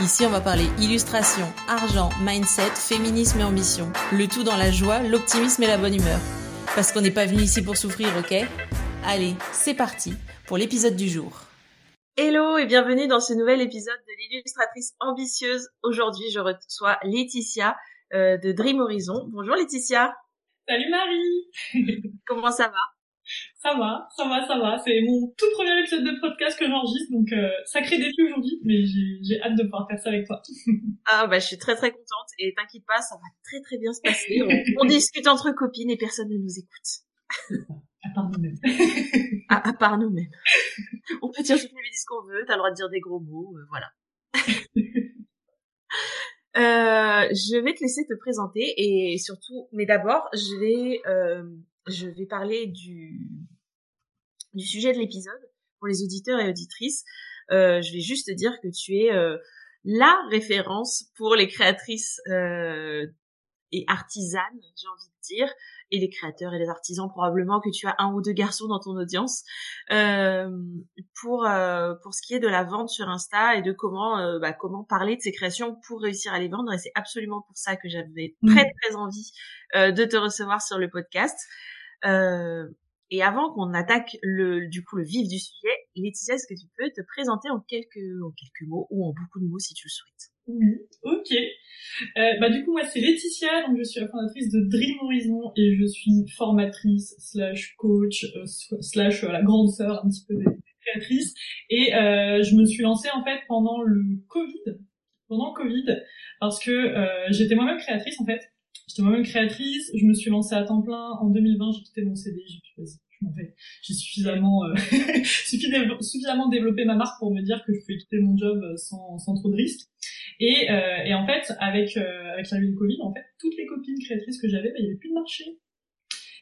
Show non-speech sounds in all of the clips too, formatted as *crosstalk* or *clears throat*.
Ici, on va parler illustration, argent, mindset, féminisme et ambition. Le tout dans la joie, l'optimisme et la bonne humeur. Parce qu'on n'est pas venu ici pour souffrir, ok? Allez, c'est parti pour l'épisode du jour. Hello et bienvenue dans ce nouvel épisode de l'illustratrice ambitieuse. Aujourd'hui, je reçois Laetitia euh, de Dream Horizon. Bonjour Laetitia. Salut Marie. Comment ça va? Ça va, ça va, ça va. C'est mon tout premier épisode de podcast que j'enregistre, donc euh, sacré défi aujourd'hui, mais j'ai hâte de pouvoir faire ça avec toi. *laughs* ah bah je suis très très contente et t'inquiète pas, ça va très très bien se passer. *laughs* On, discute entre copines et personne ne nous écoute. À part nous-mêmes. à, part nous-mêmes. On peut dire toutes les bêtises qu'on veut, t'as le droit de dire des gros mots, euh, voilà. Euh, je vais te laisser te présenter et surtout, mais d'abord, je vais euh, je vais parler du, du sujet de l'épisode pour les auditeurs et auditrices. Euh, je vais juste te dire que tu es euh, la référence pour les créatrices euh, et artisanes, j'ai envie de dire, et les créateurs et les artisans probablement que tu as un ou deux garçons dans ton audience euh, pour euh, pour ce qui est de la vente sur Insta et de comment euh, bah, comment parler de ces créations pour réussir à les vendre et c'est absolument pour ça que j'avais mmh. très très envie de te recevoir sur le podcast. et avant qu'on attaque le du coup le vif du sujet, Laetitia, est-ce que tu peux te présenter en quelques en quelques mots ou en beaucoup de mots si tu le souhaites? Oui, ok. Euh, bah du coup moi c'est Laetitia, donc je suis la fondatrice de Dream Horizon et je suis formatrice slash coach euh, slash euh, la grande sœur un petit peu des créatrices et je me suis lancée en fait pendant le Covid, pendant le Covid parce que j'étais moi-même créatrice en fait. J'étais moi-même créatrice, je me suis lancée à temps plein en 2020, j'ai quitté mon CD, j'ai je m'en vais. J'ai suffisamment *laughs* suffisamment développé ma marque pour me dire que je pouvais quitter mon job sans trop de risques. Et, euh, et en fait, avec euh, avec l'arrivée du Covid, en fait, toutes les copines créatrices que j'avais, bah, il y avait plus de marché.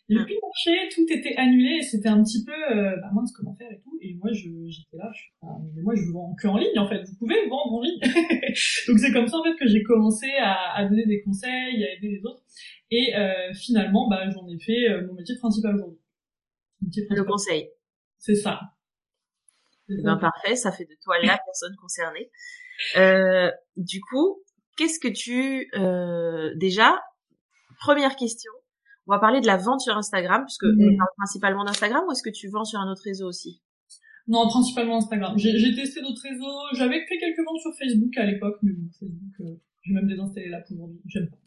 Il y avait ah. plus de marché, tout était annulé, et c'était un petit peu, euh, bah mince, comment faire et tout. Et moi, je, j'étais là, je suis, mais moi, je vends que en ligne, en fait. Vous pouvez vendre en ligne. *laughs* Donc c'est comme ça, en fait, que j'ai commencé à, à, donner des conseils, à aider les autres. Et euh, finalement, bah, j'en ai fait euh, mon métier principal aujourd'hui. Le conseil. C'est ça. C'est bien parfait, ça fait de toi la personne concernée. Euh, du coup, qu'est-ce que tu euh, déjà première question. On va parler de la vente sur Instagram puisque on parle principalement d'Instagram ou est-ce que tu vends sur un autre réseau aussi? Non, principalement Instagram. J'ai testé d'autres réseaux. J'avais fait quelques ventes sur Facebook à l'époque, mais bon, Facebook, euh, j'ai même désinstallé l'app aujourd'hui. J'aime pas. *laughs*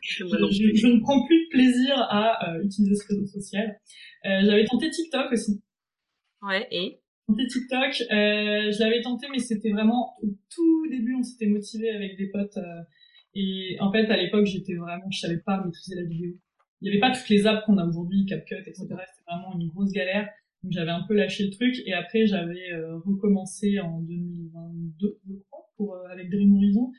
je, je, ne prends plus de plaisir à euh, utiliser ce réseau social. Euh, J'avais tenté TikTok aussi. Ouais, et? Tenté TikTok. Euh, je l'avais tenté, mais c'était vraiment au tout début, on s'était motivé avec des potes. Euh, et en fait, à l'époque, j'étais vraiment, je savais pas maîtriser la vidéo. Il y avait pas toutes les apps qu'on a aujourd'hui, CapCut, etc. C'était vraiment une grosse galère. Donc j'avais un peu lâché le truc. Et après, j'avais euh, recommencé en 2022, je crois, pour euh, avec Dream Horizon.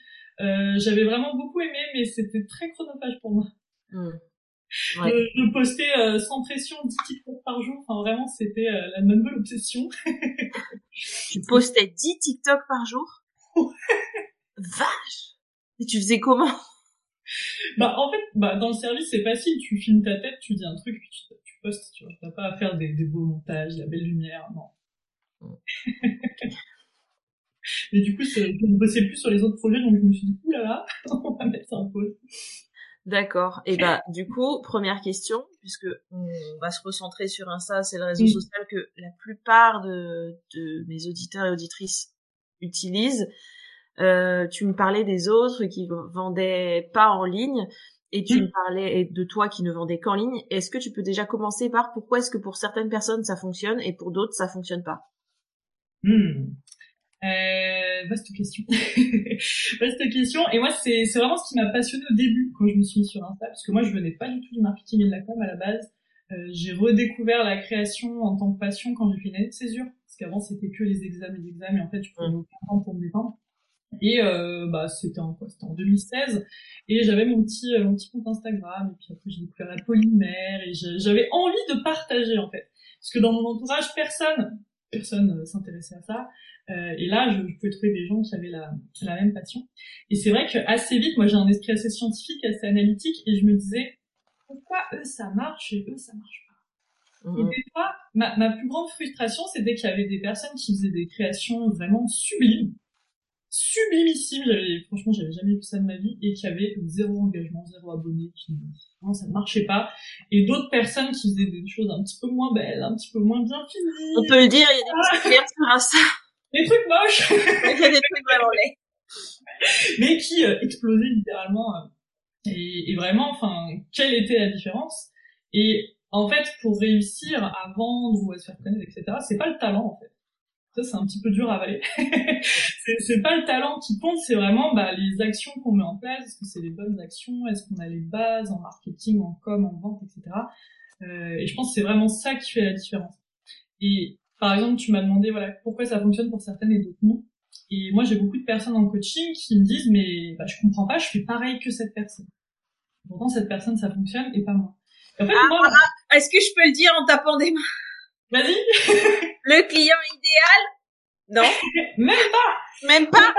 Euh, j'avais vraiment beaucoup aimé, mais c'était très chronophage pour moi. Mmh. Ouais. Je, postais euh, sans pression 10 TikTok par jour. Enfin, vraiment, c'était euh, la nouvelle obsession. *laughs* tu postais 10 TikTok par jour? Vache Et tu faisais comment? Bah, en fait, bah, dans le service, c'est facile. Tu filmes ta tête, tu dis un truc, puis tu, tu postes. Tu vois, t'as pas à faire des, des, beaux montages, la belle lumière, non. *laughs* Mais du coup, je ne bossais plus sur les autres projets, donc je me suis dit, oulala, *laughs* on va mettre ça en pause. D'accord. Et bah du coup, première question, puisque on va se recentrer sur Insta, c'est le réseau social que la plupart de, de mes auditeurs et auditrices utilisent. Euh, tu me parlais des autres qui vendaient pas en ligne et tu me parlais de toi qui ne vendais qu'en ligne. Est-ce que tu peux déjà commencer par pourquoi est-ce que pour certaines personnes ça fonctionne et pour d'autres ça fonctionne pas? Hmm. Euh, vaste question. *laughs* vaste question. Et moi, c'est vraiment ce qui m'a passionné au début quand je me suis mise sur Insta, parce que moi, je venais pas du tout du marketing et de la com à la base. Euh, j'ai redécouvert la création en tant que passion quand j'ai fait une année de césure, parce qu'avant c'était que les examens et les examens, et en fait, je prenais aucun temps pour me détendre. Et euh, bah c'était en quoi? C'était en 2016 et j'avais mon petit euh, mon petit compte Instagram et puis après j'ai découvert la polymère et j'avais envie de partager en fait parce que dans mon entourage personne personne s'intéressait à ça euh, et là je, je, pouvais trouver des gens qui avaient la la même passion et c'est vrai que assez vite moi j'ai un esprit assez scientifique assez analytique et je me disais pourquoi eux ça marche et eux ça marche pas? Et mmh. des fois ma, ma plus grande frustration c'était qu'il y avait des personnes qui faisaient des créations vraiment sublimes sublimissime. J'avais, franchement, j'avais jamais vu ça de ma vie et qui avait zéro engagement, zéro abonné, qui, non, ça ne marchait pas. Et d'autres personnes qui faisaient des choses un petit peu moins belles, un petit peu moins bien finies. On peut le dire, il y a des petits clairs sur ça. Des trucs moches. *laughs* il y a des trucs vraiment laids. Mais qui euh, explosaient littéralement. Euh, et, et vraiment, enfin, quelle était la différence? Et en fait, pour réussir à vendre ou à se faire connaître, etc., c'est pas le talent, en fait ça, c'est un petit peu dur à avaler. *laughs* c'est pas le talent qui compte, c'est vraiment bah, les actions qu'on met en place. Est-ce que c'est les bonnes actions? Est-ce qu'on a les bases en marketing, en com, en vente, etc. Euh, et je pense que c'est vraiment ça qui fait la différence. Et par exemple, tu m'as demandé voilà pourquoi ça fonctionne pour certaines et d'autres non. Et moi, j'ai beaucoup de personnes en coaching qui me disent mais bah, je comprends pas, je fais pareil que cette personne. Pourtant, cette personne, ça fonctionne et pas moi. En fait, ah, moi... Ah, est-ce que je peux le dire en tapant des mains? Vas-y. *laughs* le client idéal? Non. *laughs* Même pas. Même pas?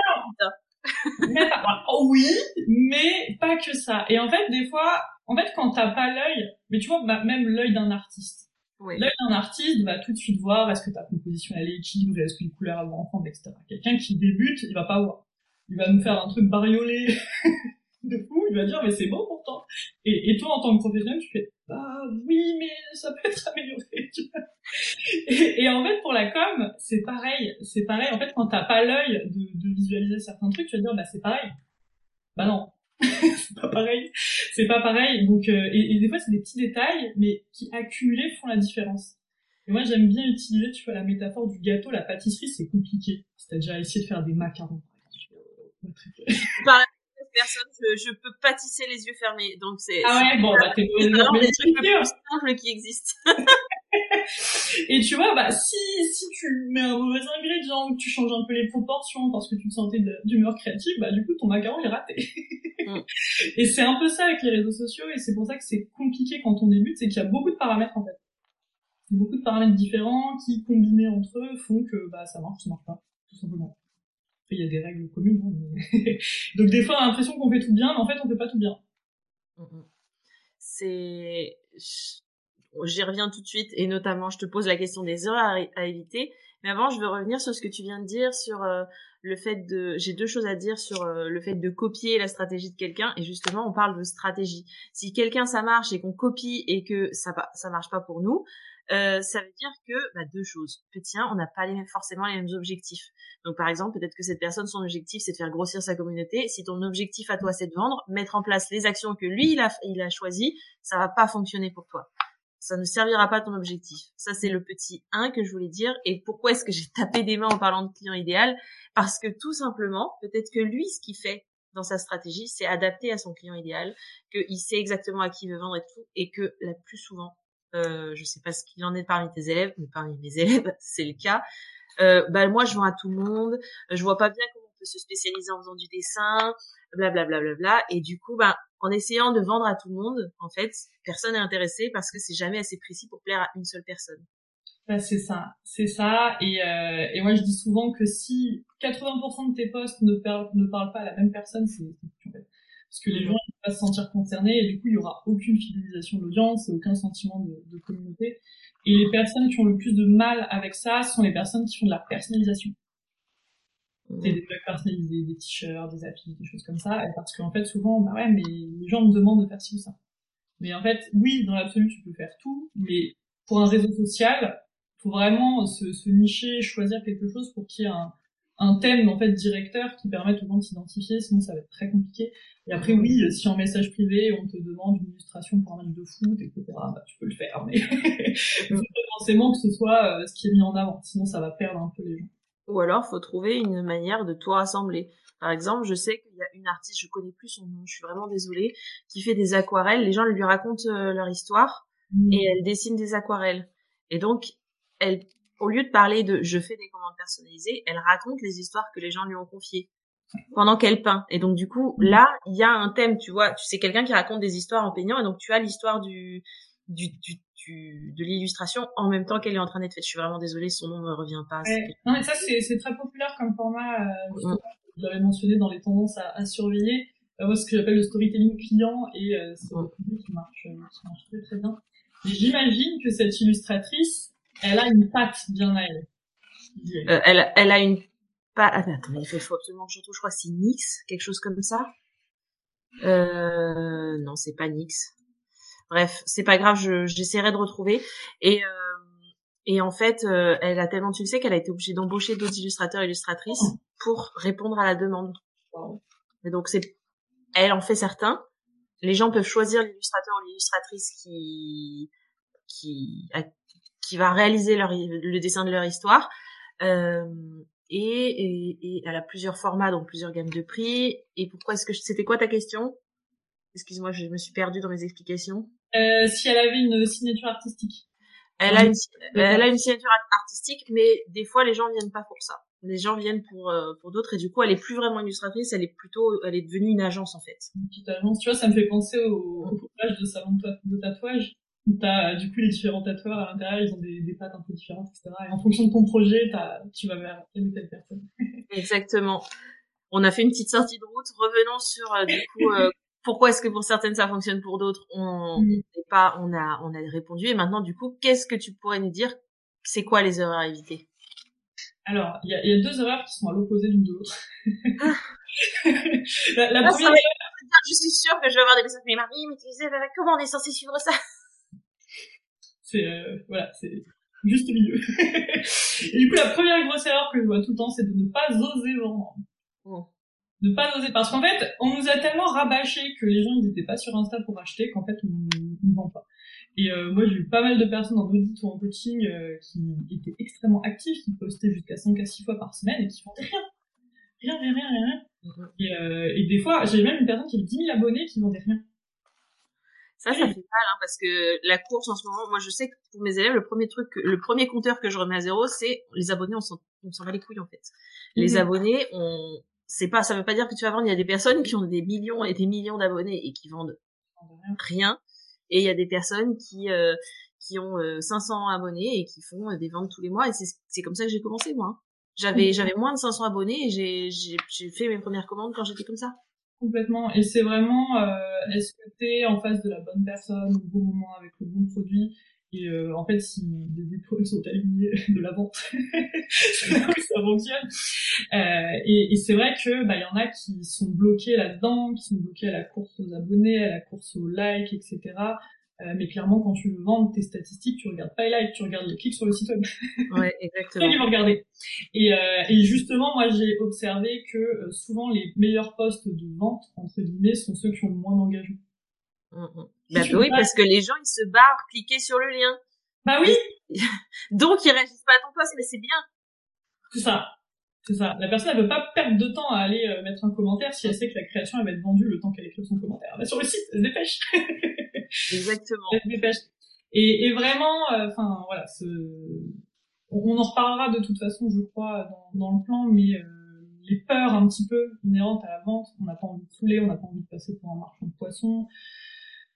Même pas. Oh, oui, mais pas que ça. Et en fait, des fois, en fait, quand t'as pas l'œil, mais tu vois, bah, même l'œil d'un artiste. Oui. L'œil d'un artiste va tout de suite voir est-ce que ta composition elle est équilibrée, est-ce que les couleurs vont ensemble, etc. Quelqu'un qui débute, il va pas voir. Il va nous faire un truc bariolé *laughs* de fou, il va dire mais c'est beau pourtant. Et, et toi en tant que professionnel, tu fais bah oui mais ça peut être amélioré. *laughs* Et, en fait pour la com, c'est pareil, c'est pareil. En fait quand t'as pas l'œil de, de, visualiser certains trucs, tu vas dire bah c'est pareil. Bah non, c'est pas pareil, c'est pas pareil. Donc euh, et, et, des fois c'est des petits détails mais qui accumulés font la différence. Et moi j'aime bien utiliser tu vois la métaphore du gâteau, la pâtisserie c'est compliqué. Si t'as déjà essayé de faire des macarons personne, je, je, peux pâtisser les yeux fermés. Donc c'est ah ouais bon bah t'es *laughs* vraiment des trucs plus simples qui existent. *laughs* *laughs* et tu vois bah si si tu mets un mauvais ingrédient ou que tu changes un peu les proportions parce que tu te sentais d'humeur créative bah du coup ton macaron est raté. Mm. *laughs* Et c'est un peu ça avec les réseaux sociaux et c'est pour ça que c'est compliqué quand on débute, c'est qu'il y a beaucoup de paramètres en fait. Beaucoup de paramètres différents qui combinés entre eux font que bah ça marche, ça marche pas tout simplement il y a des règles communes. Hein, *laughs* Donc des fois, on a l'impression qu'on fait tout bien, mais en fait, on fait pas tout bien. Mm, mm. C'est, j'y reviens tout de suite, et notamment, je te pose la question des erreurs à, éviter. Mais avant, je veux revenir sur ce que tu viens de dire sur euh, le fait de. J'ai deux choses à dire sur euh, le fait de copier la stratégie de quelqu'un. Et justement, on parle de stratégie. Si quelqu'un ça marche et qu'on copie et que ça ça marche pas pour nous, euh, ça veut dire que bah, deux choses. Que tiens, on n'a pas forcément les mêmes objectifs. Donc par exemple, peut-être que cette personne, son objectif, c'est de faire grossir sa communauté. Si ton objectif à toi, c'est de vendre, mettre en place les actions que lui, il a, il a choisi, ça va pas fonctionner pour toi. Ça ne servira pas ton objectif. Ça, c'est le petit 1 que je voulais dire. Et pourquoi est-ce que j'ai tapé des mains en parlant de client idéal? Parce que tout simplement, peut-être que lui, ce qu'il fait dans sa stratégie, c'est adapter à son client idéal, qu'il sait exactement à qui il veut vendre et tout, et que la plus souvent, euh, je sais pas ce qu'il en est parmi tes élèves, mais parmi mes *laughs* élèves, c'est le cas. Euh, bah moi, je vends à tout le monde. Je vois pas bien comment peut se spécialiser en faisant du dessin, blablabla. Bla, bla, bla, et du coup, bah, en essayant de vendre à tout le monde, en fait, personne n'est intéressé parce que c'est jamais assez précis pour plaire à une seule personne. Bah, c'est ça, c'est ça. Et, euh, et moi, je dis souvent que si 80% de tes posts ne, ne parlent pas à la même personne, c'est parce que les gens vont pas se sentir concernés et du coup il y aura aucune fidélisation de l'audience et aucun sentiment de, de, communauté. Et les personnes qui ont le plus de mal avec ça sont les personnes qui font de la personnalisation. Mmh. des blogs personnalisés, des t-shirts, des affiches, des choses comme ça. parce qu'en fait souvent, bah ouais, mais les gens me demandent de faire ci ou ça. Mais en fait, oui, dans l'absolu, tu peux faire tout, mais pour un réseau social, faut vraiment se, se nicher, choisir quelque chose pour qu'il y ait un, un thème en fait directeur qui permette aux gens de s'identifier, sinon ça va être très compliqué. Et après oui, si en message privé on te demande une illustration pour un match de foot, etc., bah, tu peux le faire, mais *laughs* forcément que ce soit euh, ce qui est mis en avant, sinon ça va perdre un peu les gens. Ou alors faut trouver une manière de tout rassembler. Par exemple, je sais qu'il y a une artiste, je connais plus son nom, je suis vraiment désolée, qui fait des aquarelles. Les gens lui racontent euh, leur histoire mmh. et elle dessine des aquarelles. Et donc, elle au lieu de parler de je fais des commandes personnalisées, elle raconte les histoires que les gens lui ont confiées. pendant qu'elle peint. Et donc du coup, là, il y a un thème, tu vois, tu sais quelqu'un qui raconte des histoires en peignant, et donc tu as l'histoire du, du, du, du, de l'illustration en même temps qu'elle est en train d'être faite. Je suis vraiment désolée, son nom ne me revient pas. Non, mais ça c'est très populaire comme format. Euh, mm. Je l'avais mentionné dans les tendances à, à surveiller. Euh, ce que j'appelle le storytelling client, et euh, c'est un produit qui marche, euh, qui marche très très bien. J'imagine que cette illustratrice, elle a une patte bien à elle. Euh, elle, elle a une pas ah, attends il faut absolument que je retrouve je crois que c'est Nix quelque chose comme ça euh, non c'est pas Nix bref c'est pas grave j'essaierai de retrouver. Et euh, et en fait euh, elle a tellement de succès qu'elle a été obligée d'embaucher d'autres illustrateurs et illustratrices pour répondre à la demande. Et donc c'est elle en fait certains. Les gens peuvent choisir l'illustrateur ou l'illustratrice qui qui qui va réaliser leur le dessin de leur histoire. Euh, et, et, et, elle a plusieurs formats, donc plusieurs gammes de prix. Et pourquoi est-ce que c'était quoi ta question? Excuse-moi, je me suis perdue dans mes explications. Euh, si elle avait une signature artistique. Elle a une, elle a une signature artistique, mais des fois les gens viennent pas pour ça. Les gens viennent pour euh, pour d'autres et du coup elle est plus vraiment illustratrice, elle est plutôt, elle est devenue une agence en fait. Une petite agence, tu vois, ça me fait penser au, au de salon de tatouage t'as du coup les différents tatoueurs à l'intérieur, ils ont des, des pattes un peu différentes, etc. Et en fonction de ton projet, tu vas vers telle ou telle personne. *laughs* Exactement. On a fait une petite sortie de route. Revenons sur euh, du coup euh, pourquoi est-ce que pour certaines ça fonctionne, pour d'autres on mm. pas, on a on a répondu. Et maintenant du coup, qu'est-ce que tu pourrais nous dire? C'est quoi les erreurs à éviter? Alors, il y a, y a, deux erreurs qui sont à l'opposé l'une de l'autre. Ah. *laughs* la, la ah, première je suis sûre que je vais avoir des messages. Mais Marie, mais tu disais, comment on est censé suivre ça? C'est euh, voilà, c'est juste au milieu. *laughs* et du coup, la première grosse erreur que je vois tout le temps, c'est de ne pas oser vendre. Ne pas oser, parce qu'en fait, on nous a tellement rabâché que les gens ils étaient pas sur Insta pour acheter qu'en fait on ne vend pas. Et euh, moi j'ai eu pas mal de personnes en audit ou en coaching euh, qui étaient extrêmement actifs, qui postaient jusqu'à 5 à 6 fois par semaine et qui vendaient rien. Rien, rien, rien, rien. Et, euh, et des fois, j'ai même une personne qui avait 10 000 abonnés qui vendait rien. Ça, ça fait mal, hein, parce que la course en ce moment, moi je sais que pour mes élèves, le premier truc, le premier compteur que je remets à zéro, c'est les abonnés, on s'en, on s'en va les couilles en fait. Les mhm. abonnés, on, c'est pas, ça veut pas dire que tu vas vendre. Il y a des personnes qui ont des millions et des millions d'abonnés et qui vendent rien, et il y a des personnes qui euh, qui ont 500 euh, abonnés et qui font euh, des ventes tous les mois. Et c'est, c'est comme ça que j'ai commencé moi. J'avais, j'avais moins de 500 abonnés et j'ai, j'ai, j'ai fait mes premières commandes quand j'étais comme ça. Complètement. Et c'est vraiment, euh, est-ce que t'es en face de la bonne personne au bon moment avec le bon produit et euh, en fait, si les étoiles sont alignées *laughs* de la vente, *laughs* c'est là où ça fonctionne. Euh, et, et c'est vrai que bah il y en a qui sont bloqués là-dedans, qui sont bloqués à la course aux abonnés, à la course aux likes, etc. Euh, mais clairement, quand tu veux vendre tes statistiques, tu regardes pas les likes, tu regardes les clics sur le site web. Ouais, *laughs* exactement. ils vont regarder. Et, euh, et justement, moi, j'ai observé que euh, souvent les meilleurs postes de vente entre guillemets sont ceux qui ont le moins d'engagement. Mm, Bah, oui, parce que les gens ils se barrent cliquer sur le lien. Bah oui. *laughs* Donc ils réagissent pas à ton poste, mais c'est bien. C'est ça. C'est ça. La personne, elle veut pas perdre de temps à aller euh, mettre un commentaire si elle sait que la création, elle va être vendue le temps qu'elle écrit son commentaire. Elle va sur le site, elle se dépêche. *laughs* Exactement. Elle se dépêche. Et, et vraiment, euh, enfin, voilà, ce... on, en reparlera de toute façon, je crois, dans, dans le plan, mais euh, les peurs un petit peu inhérentes à la vente, on n'a pas envie de fouler, on n'a pas envie de passer pour un marchand de poissons,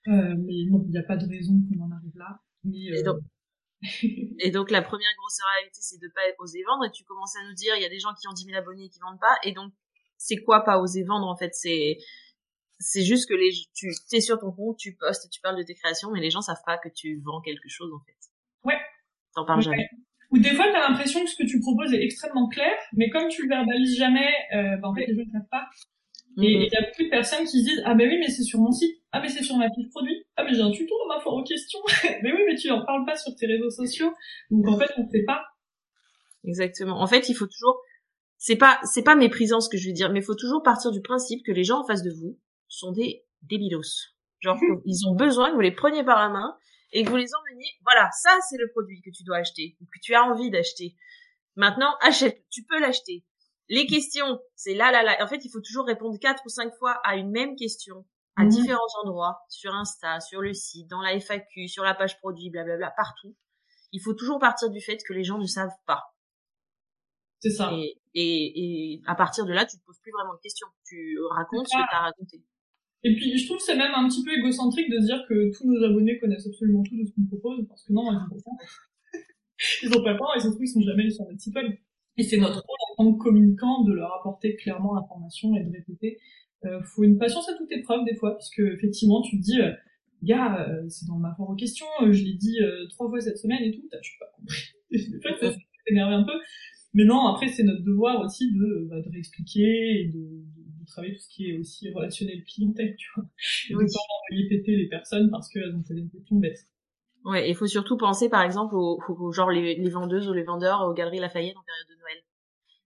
mais non, il n'y a pas de raison qu'on en arrive là. Mais, et donc *laughs* la première grosse réalité, c'est de pas oser vendre. Et tu commences à nous dire, il y a des gens qui ont 10 000 abonnés et qui vendent pas. Et donc, c'est quoi pas oser vendre en fait? C'est c'est juste que les tu es sur ton compte, tu postes, tu parles de tes créations, mais les gens savent pas que tu vends quelque chose en fait. Ouais. T'en parles jamais. Ou des fois, t'as l'impression que ce que tu proposes est extrêmement clair, mais comme tu le verbalises jamais, euh, bah, en fait, les gens ne savent pas. Et il y a beaucoup de personnes qui se disent ah ben oui mais c'est sur mon site, ah mais c'est sur ma fiche produit, ah mais j'ai un tuto dans ma foire aux questions, *laughs* mais oui mais tu en parles pas sur tes réseaux sociaux, donc en fait on sait pas. Exactement. En fait il faut toujours, c'est pas c'est pas méprisant ce que je veux dire, mais il faut toujours partir du principe que les gens en face de vous sont des débilos. Genre *laughs* ils ont besoin que vous les preniez par la main et que vous les emmeniez. Voilà, ça c'est le produit que tu dois acheter ou que tu as envie d'acheter. Maintenant achète, tu peux l'acheter les questions, c'est là, là, là. En fait, il faut toujours répondre quatre ou cinq fois à une même question, à mhm. différents endroits, sur Insta, sur le site, dans la FAQ, sur la page produit, blablabla, partout. Il faut toujours partir du fait que les gens ne savent pas. C'est ça. Et, et, et, à partir de là, tu te poses plus vraiment de questions. Tu racontes ce que tu as raconté. Et puis, je trouve que c'est même un petit peu égocentrique de dire que tous nos abonnés connaissent absolument tout de ce qu'on propose, parce que non, ils ont pas *laughs* ils ont pas peur, et ils sont jamais sur notre site web. Et c'est notre rôle en communicant de leur apporter clairement l'information et de répéter. Euh, faut une patience à toute épreuve des fois, puisque effectivement, tu te dis, euh, gars, euh, c'est dans ma foire aux questions, euh, je l'ai dit euh, trois fois cette semaine et tout, t'as pas compris. en fait, ça s'énerve un peu. Mais non, après, c'est notre devoir aussi de, bah, de réexpliquer et de, de, travailler tout ce qui est aussi relationnel clientèle, tu vois. Et oui. de pas envoyer péter les personnes parce qu'elles ont posé une question bête. Ouais, il faut surtout penser, par exemple, aux, aux genre les, les, vendeuses ou les vendeurs aux galeries Lafayette en période de Noël.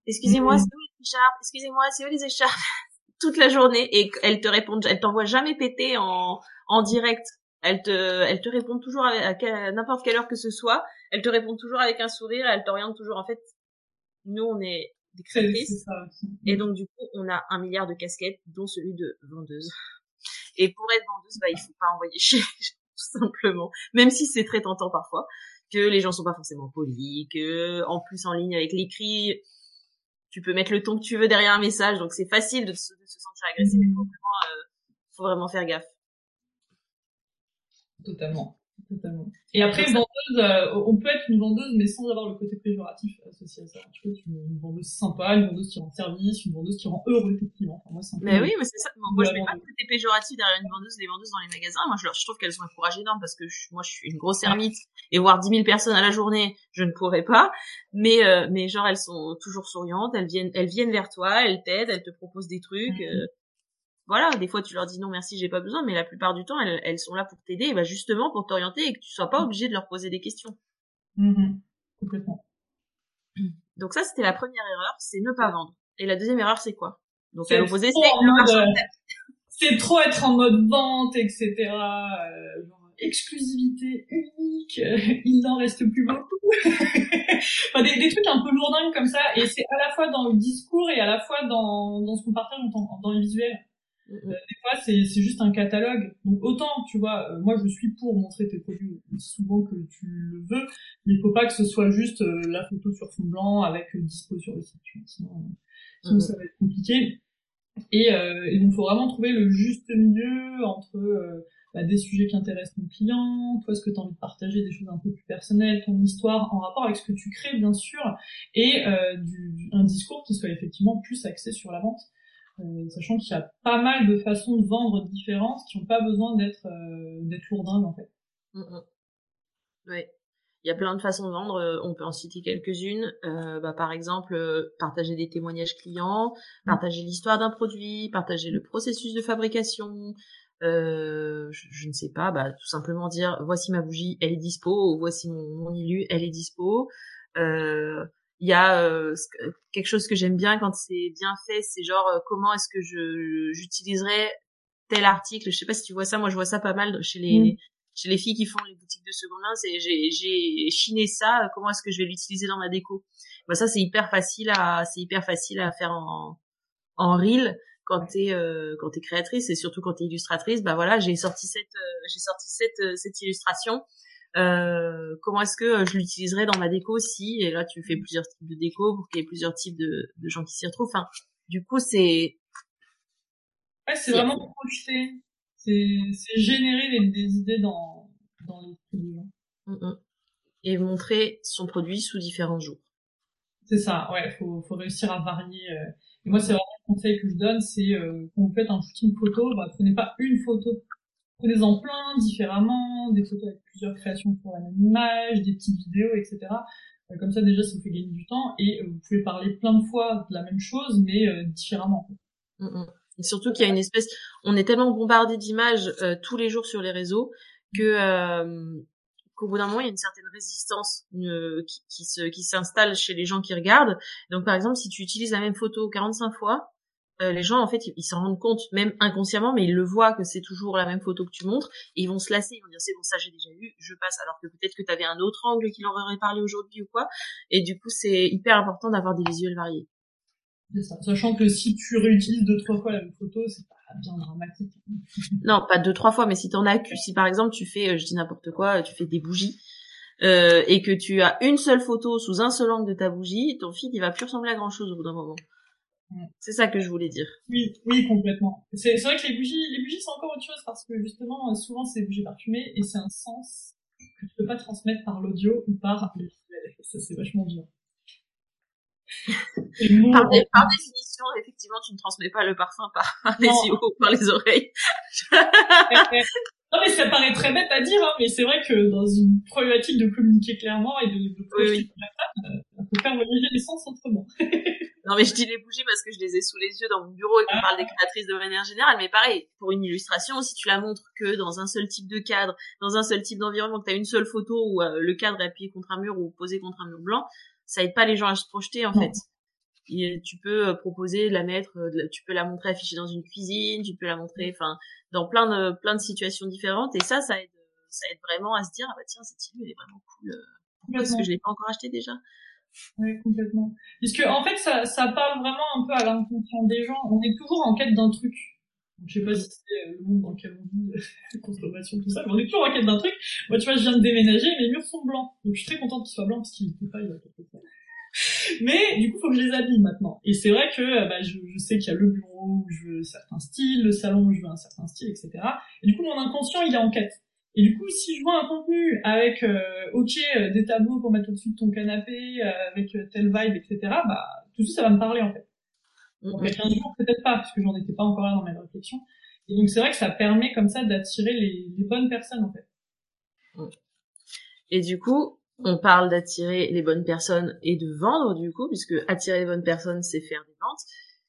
Excusez-moi, mmh. c'est où les écharpes? Excusez-moi, c'est où les écharpes? *laughs* Toute la journée et elles te répondent, elles t'envoient jamais péter en, en direct. Elles te, elles te répondent toujours à, à n'importe quelle heure que ce soit. Elles te répondent toujours avec un sourire. Elles t'orientent toujours. En fait, nous, on est des créatrices. Et donc, du coup, on a un milliard de casquettes, dont celui de vendeuse. *laughs* Et pour être vendeuse, bah, il faut pas envoyer *laughs* chez tout simplement. Même si c'est très tentant parfois, que les gens sont pas forcément polis, que, en plus, en ligne avec l'écrit, tu peux mettre le ton que tu veux derrière un message, donc c'est facile de, se, de se sentir agressif, mais faut vraiment, euh, faut vraiment faire gaffe. Totalement. Totalement. Et après, vendeuse, euh, on peut être une vendeuse, mais sans avoir le côté péjoratif associé à ça. Tu vois, une vendeuse sympa, une vendeuse qui rend service, une vendeuse qui rend heureux. Enfin, moi, c'est mais oui, mais c'est ça. Moi, je mets pas le côté péjoratif derrière une vendeuse, les vendeuses dans les magasins. Moi, je, je trouve qu'elles ont un courage énorme parce que je, moi, je suis une grosse ermite et voir 10 000 personnes à la journée, je ne pourrais pas. Mais, euh, mais genre, elles sont toujours souriantes, elles viennent, elles viennent vers toi, elles t'aident, elles te proposent des trucs. Mm -hmm. euh, voilà, des fois tu leur dis non merci, j'ai pas besoin, mais la plupart du temps elles, elles sont là pour t'aider, bah justement pour t'orienter et que tu sois pas obligé de leur poser des questions. Mmh, complètement. *clears throat* Donc ça c'était la première erreur, c'est ne pas vendre. Et la deuxième erreur c'est quoi? Donc à l'opposé c'est le C'est trop être en mode vente, etc. Euh, genre, exclusivité unique, il n'en reste plus beaucoup. *laughs* enfin, des, des, trucs un peu lourdingues comme ça, et c'est à la fois dans le discours et à la fois dans, dans ce qu'on partage dans, dans les visuels. Euh, des fois, c'est, juste un catalogue. Donc autant, tu vois, euh, moi je suis pour montrer tes produits aussi souvent que tu le veux, mais il faut pas que ce soit juste euh, la photo sur fond blanc avec dispo sur le site. Tu vois, sinon, sinon ça va être compliqué. Et, et donc, il faut vraiment trouver le juste milieu entre bah, des sujets qui intéressent ton client, toi ce que tu as envie de partager, des choses un peu plus personnelles, ton histoire en rapport avec ce que tu crées bien sûr, et du, du, un discours qui soit effectivement plus axé sur la vente. Euh, sachant qu'il y a pas mal de façons de vendre différentes qui n'ont pas besoin d'être euh, d'être lourdingues en fait. Mm -hmm. Ouais. Il y a plein de façons de vendre, on peut en citer quelques-unes. Euh, bah, par exemple, partager des témoignages clients, partager l'histoire d'un produit, partager le processus de fabrication. Euh, je, je, ne sais pas, bah, tout simplement dire voici ma bougie, elle est dispo, ou voici mon, mon ilu, elle est dispo. Euh, il y a euh, quelque chose que j'aime bien quand c'est bien fait, c'est genre euh, comment est-ce que je j'utiliserais tel article. Je sais pas si tu vois ça, moi je vois ça pas mal chez les mmh. chez les filles qui font les boutiques de seconde main. C'est j'ai j'ai chiné ça. Comment est-ce que je vais l'utiliser dans ma déco Bah ça c'est hyper facile à c'est hyper facile à faire en en reel quand t'es euh, quand t'es créatrice et surtout quand t'es illustratrice. Bah voilà, j'ai sorti cette euh, j'ai sorti cette cette illustration euh, comment est-ce que euh, je l'utiliserais dans ma déco si et là tu fais plusieurs types de déco pour qu'il y ait plusieurs types de, de gens qui s'y retrouvent. Enfin du coup c'est ouais c'est vraiment projeter c'est c'est générer des, des, idées dans dans les des gens mm -hmm. et montrer son produit sous différents jours. C'est ça ouais faut faut réussir à varier euh. et moi c'est vraiment le conseil que je donne c'est euh, quand vous faites un shooting photo bah prenez pas une photo prenez-en plein différemment, des photos avec plusieurs créations pour la même image, des petites vidéos, etc. Euh, comme ça, déjà, ça vous fait gagner du temps et euh, vous pouvez parler plein de fois de la même chose, mais euh, différemment. Mm -hmm. Et surtout qu'il y a une espèce, on est tellement bombardé d'images euh, tous les jours sur les réseaux que euh, qu'au bout d'un moment, il y a une certaine résistance qui, qui, se, qui s'installe chez les gens qui regardent. Donc, par exemple, si tu utilises la même photo 45 fois, euh, les gens en fait ils s'en rendent compte même inconsciemment mais ils le voient que c'est toujours la même photo que tu montres. Et ils vont se lasser ils vont dire c'est bon ça j'ai déjà vu je passe. Alors que peut-être que tu avais un autre angle qui leur aurait parlé aujourd'hui ou quoi. Et du coup c'est hyper important d'avoir des visuels variés. Ça. sachant que si tu réutilises deux trois fois la même photo c'est pas bien dramatique. *laughs* Non pas deux trois fois mais si t'en as si par exemple tu fais je dis n'importe quoi tu fais des bougies euh, et que tu as une seule photo sous un seul angle de ta bougie, ton feed il va plus ressembler à grand chose au bout d'un moment. C'est ça que je voulais dire. Oui, oui, complètement. C'est vrai que les bougies, les bougies, c'est encore autre chose parce que justement, souvent, c'est bougies parfumées et c'est un sens que tu peux pas transmettre par l'audio ou par le visuel. Ça, c'est vachement dur. *laughs* par, par, définition, effectivement, tu ne transmets pas le parfum par, *laughs* les yeux ou par les oreilles. non, mais ça paraît très bête à dire, hein, mais c'est vrai que dans une problématique de communiquer clairement et de, de oui, oui. Euh, on peut faire voyager les sens autrement. *laughs* Non, mais je dis les bougies parce que je les ai sous les yeux dans mon bureau et qu'on parle des créatrices de manière générale. Mais pareil, pour une illustration, si tu la montres que dans un seul type de cadre, dans un seul type d'environnement, que tu as une seule photo où euh, le cadre est appuyé contre un mur ou posé contre un mur blanc, ça aide pas les gens à se projeter, en fait. Et tu peux euh, proposer de la mettre, euh, tu peux la montrer affichée dans une cuisine, tu peux la montrer, enfin, dans plein de, plein de situations différentes. Et ça, ça aide, ça aide vraiment à se dire, ah bah tiens, cette île, elle est vraiment cool. Pourquoi est-ce que je l'ai pas encore acheté déjà? Oui, complètement. Puisque en fait, ça, ça parle vraiment un peu à l'inconscient des gens. On est toujours en quête d'un truc. Je sais pas si c'est le monde dans lequel on vit, *laughs* consommation, tout ça, mais on est toujours en quête d'un truc. Moi, tu vois, je viens de déménager, mes murs sont blancs. Donc, je suis très contente qu'ils soient blancs parce qu'ils n'étaient pas il. Mais du coup, faut que je les habille maintenant. Et c'est vrai que bah, je, je sais qu'il y a le bureau où je veux certains styles, le salon où je veux un certain style, etc. Et du coup, mon inconscient, il est en quête. Et du coup, si je vois un contenu avec, euh, ok, euh, des tableaux pour mettre au-dessus de ton canapé, euh, avec telle vibe, etc., bah, tout de suite, ça va me parler, en fait. Donc, il y a 15 jours, peut-être pas, parce que j'en étais pas encore là dans mes réflexions. Et donc, c'est vrai que ça permet, comme ça, d'attirer les, les bonnes personnes, en fait. Et du coup, on parle d'attirer les bonnes personnes et de vendre, du coup, puisque attirer les bonnes personnes, c'est faire des ventes.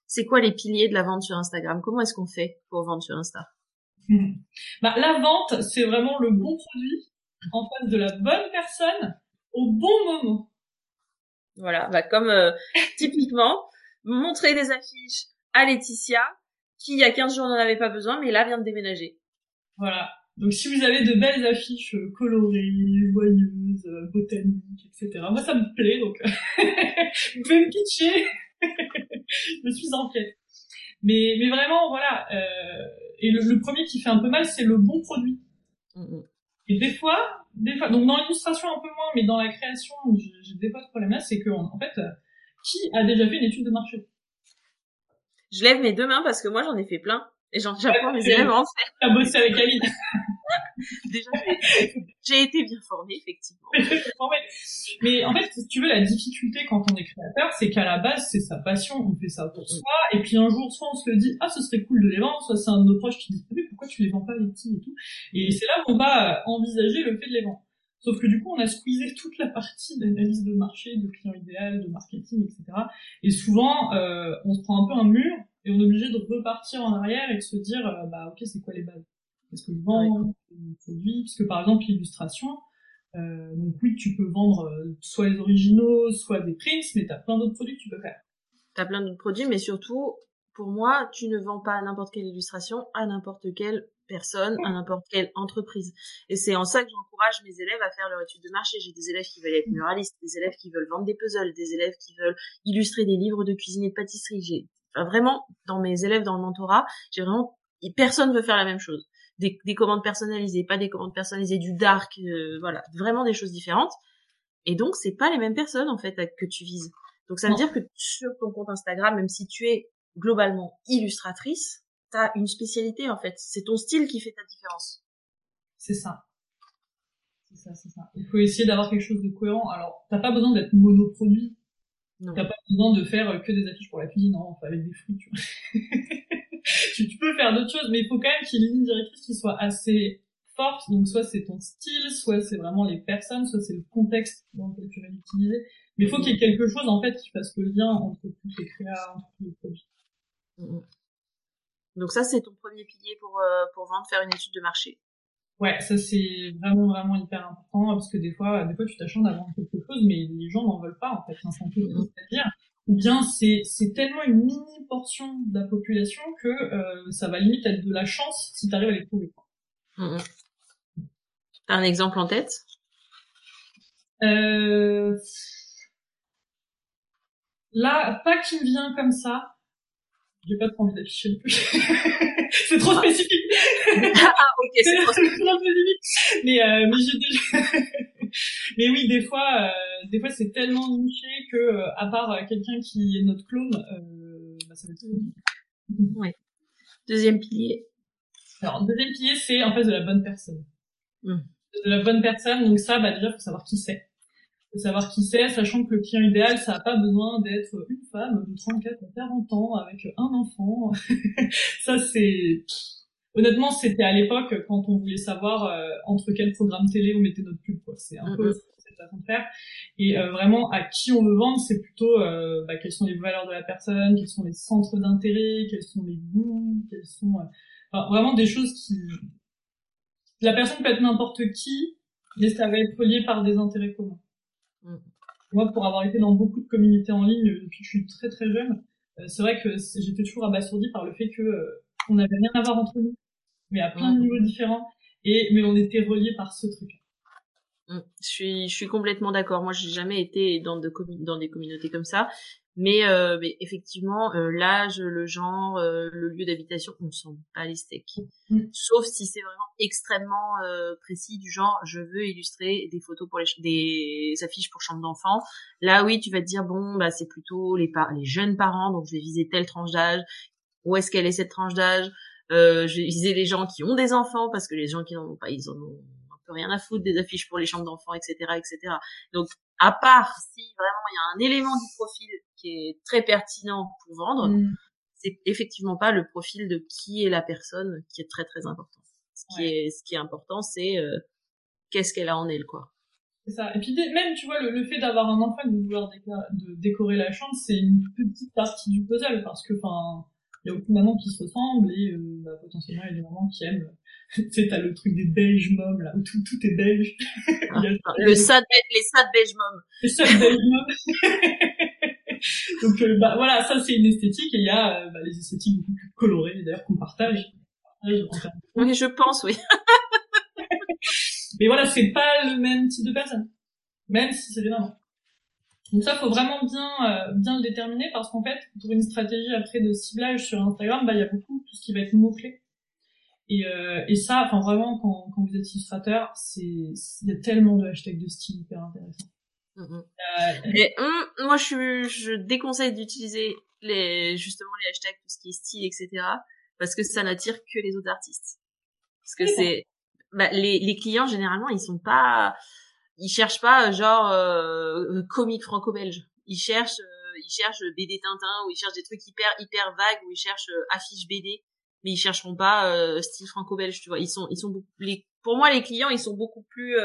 C'est quoi les piliers de la vente sur Instagram? Comment est-ce qu'on fait pour vendre sur Insta? *laughs* bah, la vente, c'est vraiment le bon produit en face de la bonne personne au bon moment. Voilà, bah comme euh, *laughs* typiquement montrer des affiches à Laetitia qui il y a 15 jours n'en avait pas besoin mais là vient de déménager. Voilà. Donc si vous avez de belles affiches euh, colorées, joyeuses, euh, botaniques, etc. Moi ça me plaît donc *laughs* vous pouvez me pitcher. je suis en quête. Mais mais vraiment voilà. Euh, et le, premier qui fait un peu mal, c'est le bon produit. Mm, mm. Et des fois, des fois, donc dans l'illustration un peu moins, mais dans la création, j'ai des fois ce problème-là, c'est que en fait, qui a déjà fait une étude de marché? Je lève mes deux mains parce que moi j'en ai fait plein et j'apprends mes élèves à en faire. T'as bossé avec Aline *laughs* Déjà, j'ai été bien formée, effectivement. *laughs* Mais en fait, si tu veux, la difficulté quand on est créateur, c'est qu'à la base, c'est sa passion, on fait ça pour soi, et puis un jour, soit on se le dit, ah, ce serait cool de les vendre, soit c'est un de nos proches qui dit, mais pourquoi tu les vends pas les petits et tout. Et c'est là qu'on va envisager le fait de les vendre. Sauf que du coup, on a squeezé toute la partie d'analyse de marché, de client idéal, de marketing, etc. Et souvent, euh, on se prend un peu un mur et on est obligé de repartir en arrière et de se dire, euh, bah ok, c'est quoi les bases? Qu'est-ce que je vends produit? Puisque par exemple, l'illustration, euh, donc oui, tu peux vendre euh, soit les originaux, soit des prints, mais tu as plein d'autres produits que tu peux faire. Tu as plein d'autres produits, mais surtout, pour moi, tu ne vends pas n'importe quelle illustration à n'importe quelle personne, à n'importe quelle entreprise. Et c'est en ça que j'encourage mes élèves à faire leur étude de marché. J'ai des élèves qui veulent être muralistes, des élèves qui veulent vendre des puzzles, des élèves qui veulent illustrer des livres de cuisine et de pâtisserie. J'ai vraiment dans mes élèves dans le mentorat, j'ai vraiment personne veut faire la même chose des, des, commandes personnalisées, pas des commandes personnalisées, du dark, euh, voilà, vraiment des choses différentes. Et donc, c'est pas les mêmes personnes, en fait, que tu vises. Donc, ça veut dire que sur ton compte Instagram, même si tu es globalement illustratrice, t'as une spécialité, en fait. C'est ton style qui fait ta différence. C'est ça. C'est ça, c'est ça. Il faut essayer d'avoir quelque chose de cohérent. Alors, t'as pas besoin d'être monoproduit. T'as pas besoin de faire que des affiches pour la cuisine, non, enfin, avec des fruits, tu vois. *laughs* tu, peux faire d'autres choses, mais il faut quand même qu'il y ait une ligne directrice qui soit assez forte. Donc soit c'est ton style, soit c'est vraiment les personnes, soit c'est le contexte dans lequel tu vas l'utiliser. Mais il faut qu'il y ait quelque chose en fait qui fasse le lien entre tous les créas, entre tous les produits. Mm, mm. Donc ça c'est ton premier pilier pour euh, pour vendre, faire une étude de marché? Ouais, ça c'est vraiment vraiment hyper important parce que des fois, des fois tu t'acharnes vendre quelque chose, mais les gens n'en veulent pas en fait. C'est un peu c'est-à-dire ou bien c'est c'est tellement une mini portion de la population que euh, ça va limite être de la chance si tu arrives à les trouver. Mmh. T'as un exemple en tête? Euh... Là, pas qui me vient comme ça. J'ai pas trop envie d'afficher le plus. c'est trop spécifique. ah *laughs* ok, c'est trop spécifique. Mais, euh, mais j'ai déjà, *laughs* mais oui, des fois, euh, des fois c'est tellement niché que euh, à part euh, quelqu'un qui est notre clone, bah, ça va être Ouais. Deuxième pilier. Alors deuxième pilier, c'est en fait de la bonne personne. Mm. De la bonne personne, donc ça, bah déjà faut savoir qui c'est. Faut savoir qui c'est, sachant que le client idéal, ça n'a pas besoin d'être une femme de 34 à 40 ans avec un enfant. *laughs* ça c'est honnêtement, c'était à l'époque quand on voulait savoir euh, entre quel programme télé on mettait notre pub. C'est un peu cette façon de faire. Et euh, vraiment, à qui on veut vendre, c'est plutôt euh, bah, quelles sont les valeurs de la personne, quels sont les centres d'intérêt, quels sont les goûts, quels sont enfin, vraiment des choses qui la personne peut être n'importe qui, mais ça va être relié par des intérêts communs. Moi, pour avoir été dans beaucoup de communautés en ligne depuis que je suis très très jeune, c'est vrai que j'étais toujours abasourdie par le fait que on n'avait rien à voir entre nous mais à plein de niveaux différents. Et mais on était reliés par ce truc. Mm. Je suis, je suis complètement d'accord. Moi, j'ai jamais été dans, de dans des communautés comme ça. Mais, euh, mais effectivement, euh, l'âge, le genre, euh, le lieu d'habitation, on ne sent pas les steaks. Mm. Sauf si c'est vraiment extrêmement euh, précis du genre, je veux illustrer des photos pour les des affiches pour chambre d'enfants. Là, oui, tu vas te dire bon, bah c'est plutôt les les jeunes parents, donc je vais viser telle tranche d'âge. Où est-ce qu'elle est cette tranche d'âge? Euh, je vais les gens qui ont des enfants parce que les gens qui n'en ont pas, ils en ont un peu rien à foutre des affiches pour les chambres d'enfants, etc., etc. Donc, à part si vraiment il y a un élément du profil qui est très pertinent pour vendre, mm. c'est effectivement pas le profil de qui est la personne qui est très très important. Ce qui est ce qui est important, c'est euh, qu'est-ce qu'elle a en elle, quoi. C'est ça. Et puis même, tu vois, le, le fait d'avoir un enfant et de vouloir de décorer la chambre, c'est une petite partie du puzzle parce que, enfin, il y a aucune maman qui se ressemble et euh, bah, potentiellement il y a des mamans qui aiment *laughs* tu sais t'as le truc des beige moms là où tout tout est beige *laughs* ah, le sad les sad beige moms les sad beige moms *laughs* *laughs* donc euh, bah voilà ça c'est une esthétique et il y a euh, bah, les esthétiques beaucoup plus colorées d'ailleurs qu'on partage oui je pense oui *laughs* mais voilà c'est pas le même type de personne même si c'est des mamans donc ça, faut vraiment bien euh, bien le déterminer parce qu'en fait, pour une stratégie après de ciblage sur Instagram, bah il y a beaucoup tout ce qui va être mots clés. Et, euh, et ça, enfin vraiment, quand, quand vous êtes illustrateur, c'est il y a tellement de hashtags de style hyper intéressants. Euh, et, hum, moi, je, je déconseille d'utiliser les justement les hashtags, tout ce qui est style, etc. Parce que ça n'attire que les autres artistes. Parce que c'est bah, les, les clients généralement, ils sont pas ils cherchent pas genre euh, comique franco-belge. Ils cherchent euh, ils cherchent BD Tintin ou ils cherchent des trucs hyper hyper vagues ou ils cherchent euh, affiches BD mais ils chercheront pas euh, style franco-belge, tu vois. Ils sont ils sont les pour moi les clients, ils sont beaucoup plus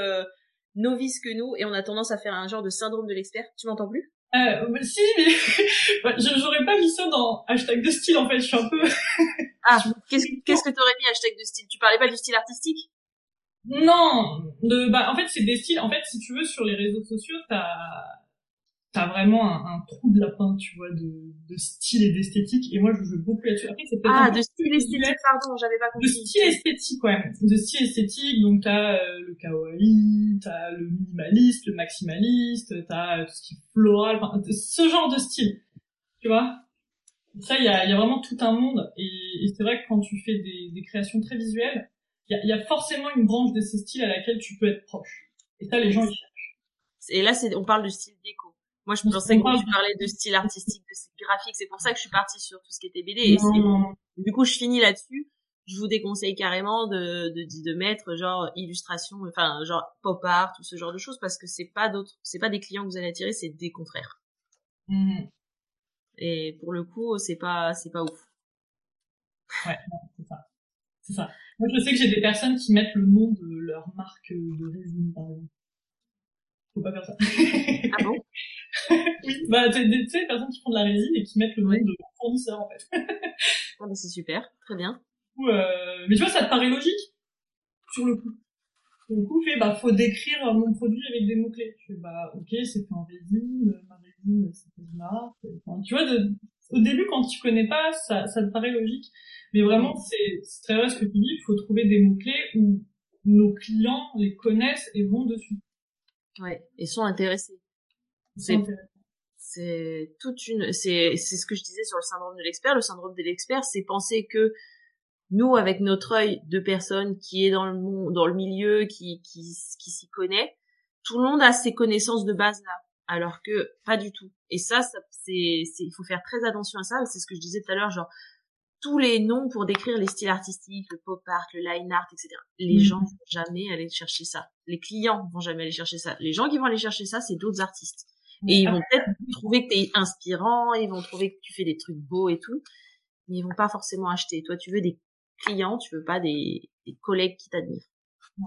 novices que nous et on a tendance à faire un genre de syndrome de l'expert. Tu m'entends plus? Euh, bah, si, mais *laughs* j'aurais pas mis ça dans hashtag de style en fait. Je suis un peu. *laughs* ah, qu'est-ce qu'est-ce que t'aurais mis hashtag de style? Tu parlais pas du style artistique? Non, de, bah, en fait, c'est des styles. En fait, si tu veux, sur les réseaux sociaux, t'as, t'as vraiment un, un, trou de lapin, tu vois, de, de style et d'esthétique. Et moi, je joue beaucoup là-dessus. Après, c'est Ah, de style esthétique, pardon, j'avais pas compris. De style esthétique, ouais. De style esthétique, donc t'as euh, le kawaii, t'as le minimaliste, le maximaliste, t'as tout ce qui est floral, enfin, ce genre de style. Tu vois? Ça, il y a, y a vraiment tout un monde. Et, et c'est vrai que quand tu fais des, des créations très visuelles, il y a, forcément une branche de ces styles à laquelle tu peux être proche. Et ça, les gens ils cherchent. Et là, c'est, on parle de style déco. Moi, je pensais que tu parlais de style artistique, de style graphique. C'est pour ça que je suis partie sur tout ce qui était BD. Et Du coup, je finis là-dessus. Je vous déconseille carrément de, de, de mettre genre illustration, enfin genre pop art ou ce genre de choses parce que c'est pas d'autres, c'est pas des clients que vous allez attirer, c'est des contraires. Mm. Et pour le coup, c'est pas, c'est pas ouf. Ouais, c'est ça. C'est ça. Moi, je sais que j'ai des personnes qui mettent le nom de leur marque de résine, par exemple. Faut pas faire ça. Ah bon? *laughs* Oui, bah, tu sais, des personnes qui font de la résine et qui mettent le nom de leur fournisseur, en fait. *laughs* ah, bah, c'est super. Très bien. Euh... Mais tu vois, ça te paraît logique? Sur le coup. Sur le coup, fait, bah, faut décrire mon produit avec des mots-clés. Tu fais, bah, ok, c'est fait en résine, ma résine, c'est marque. Enfin, tu vois, de... au début, quand tu connais pas, ça, ça te paraît logique. Mais vraiment, c'est très vrai ce que tu dis, il faut trouver des mots-clés où nos clients les connaissent et vont dessus. Ouais, et sont intéressés. C'est c'est toute une c'est c'est ce que je disais sur le syndrome de l'expert, le syndrome de l'expert, c'est penser que nous avec notre œil de personne qui est dans le monde, dans le milieu, qui qui qui s'y connaît, tout le monde a ses connaissances de base là, alors que pas du tout. Et ça, ça c'est, il faut faire très attention à ça. C'est ce que je disais tout à l'heure, genre tous les noms pour décrire les styles artistiques, le pop art, le line art, etc. Les mm. gens vont jamais aller chercher ça. Les clients vont jamais aller chercher ça. Les gens qui vont aller chercher ça, c'est d'autres artistes. Et ils vont peut-être trouver que t'es inspirant, ils vont trouver que tu fais des trucs beaux et tout, mais ils vont pas forcément acheter. Toi, tu veux des clients, tu veux pas des, des collègues qui t'admirent.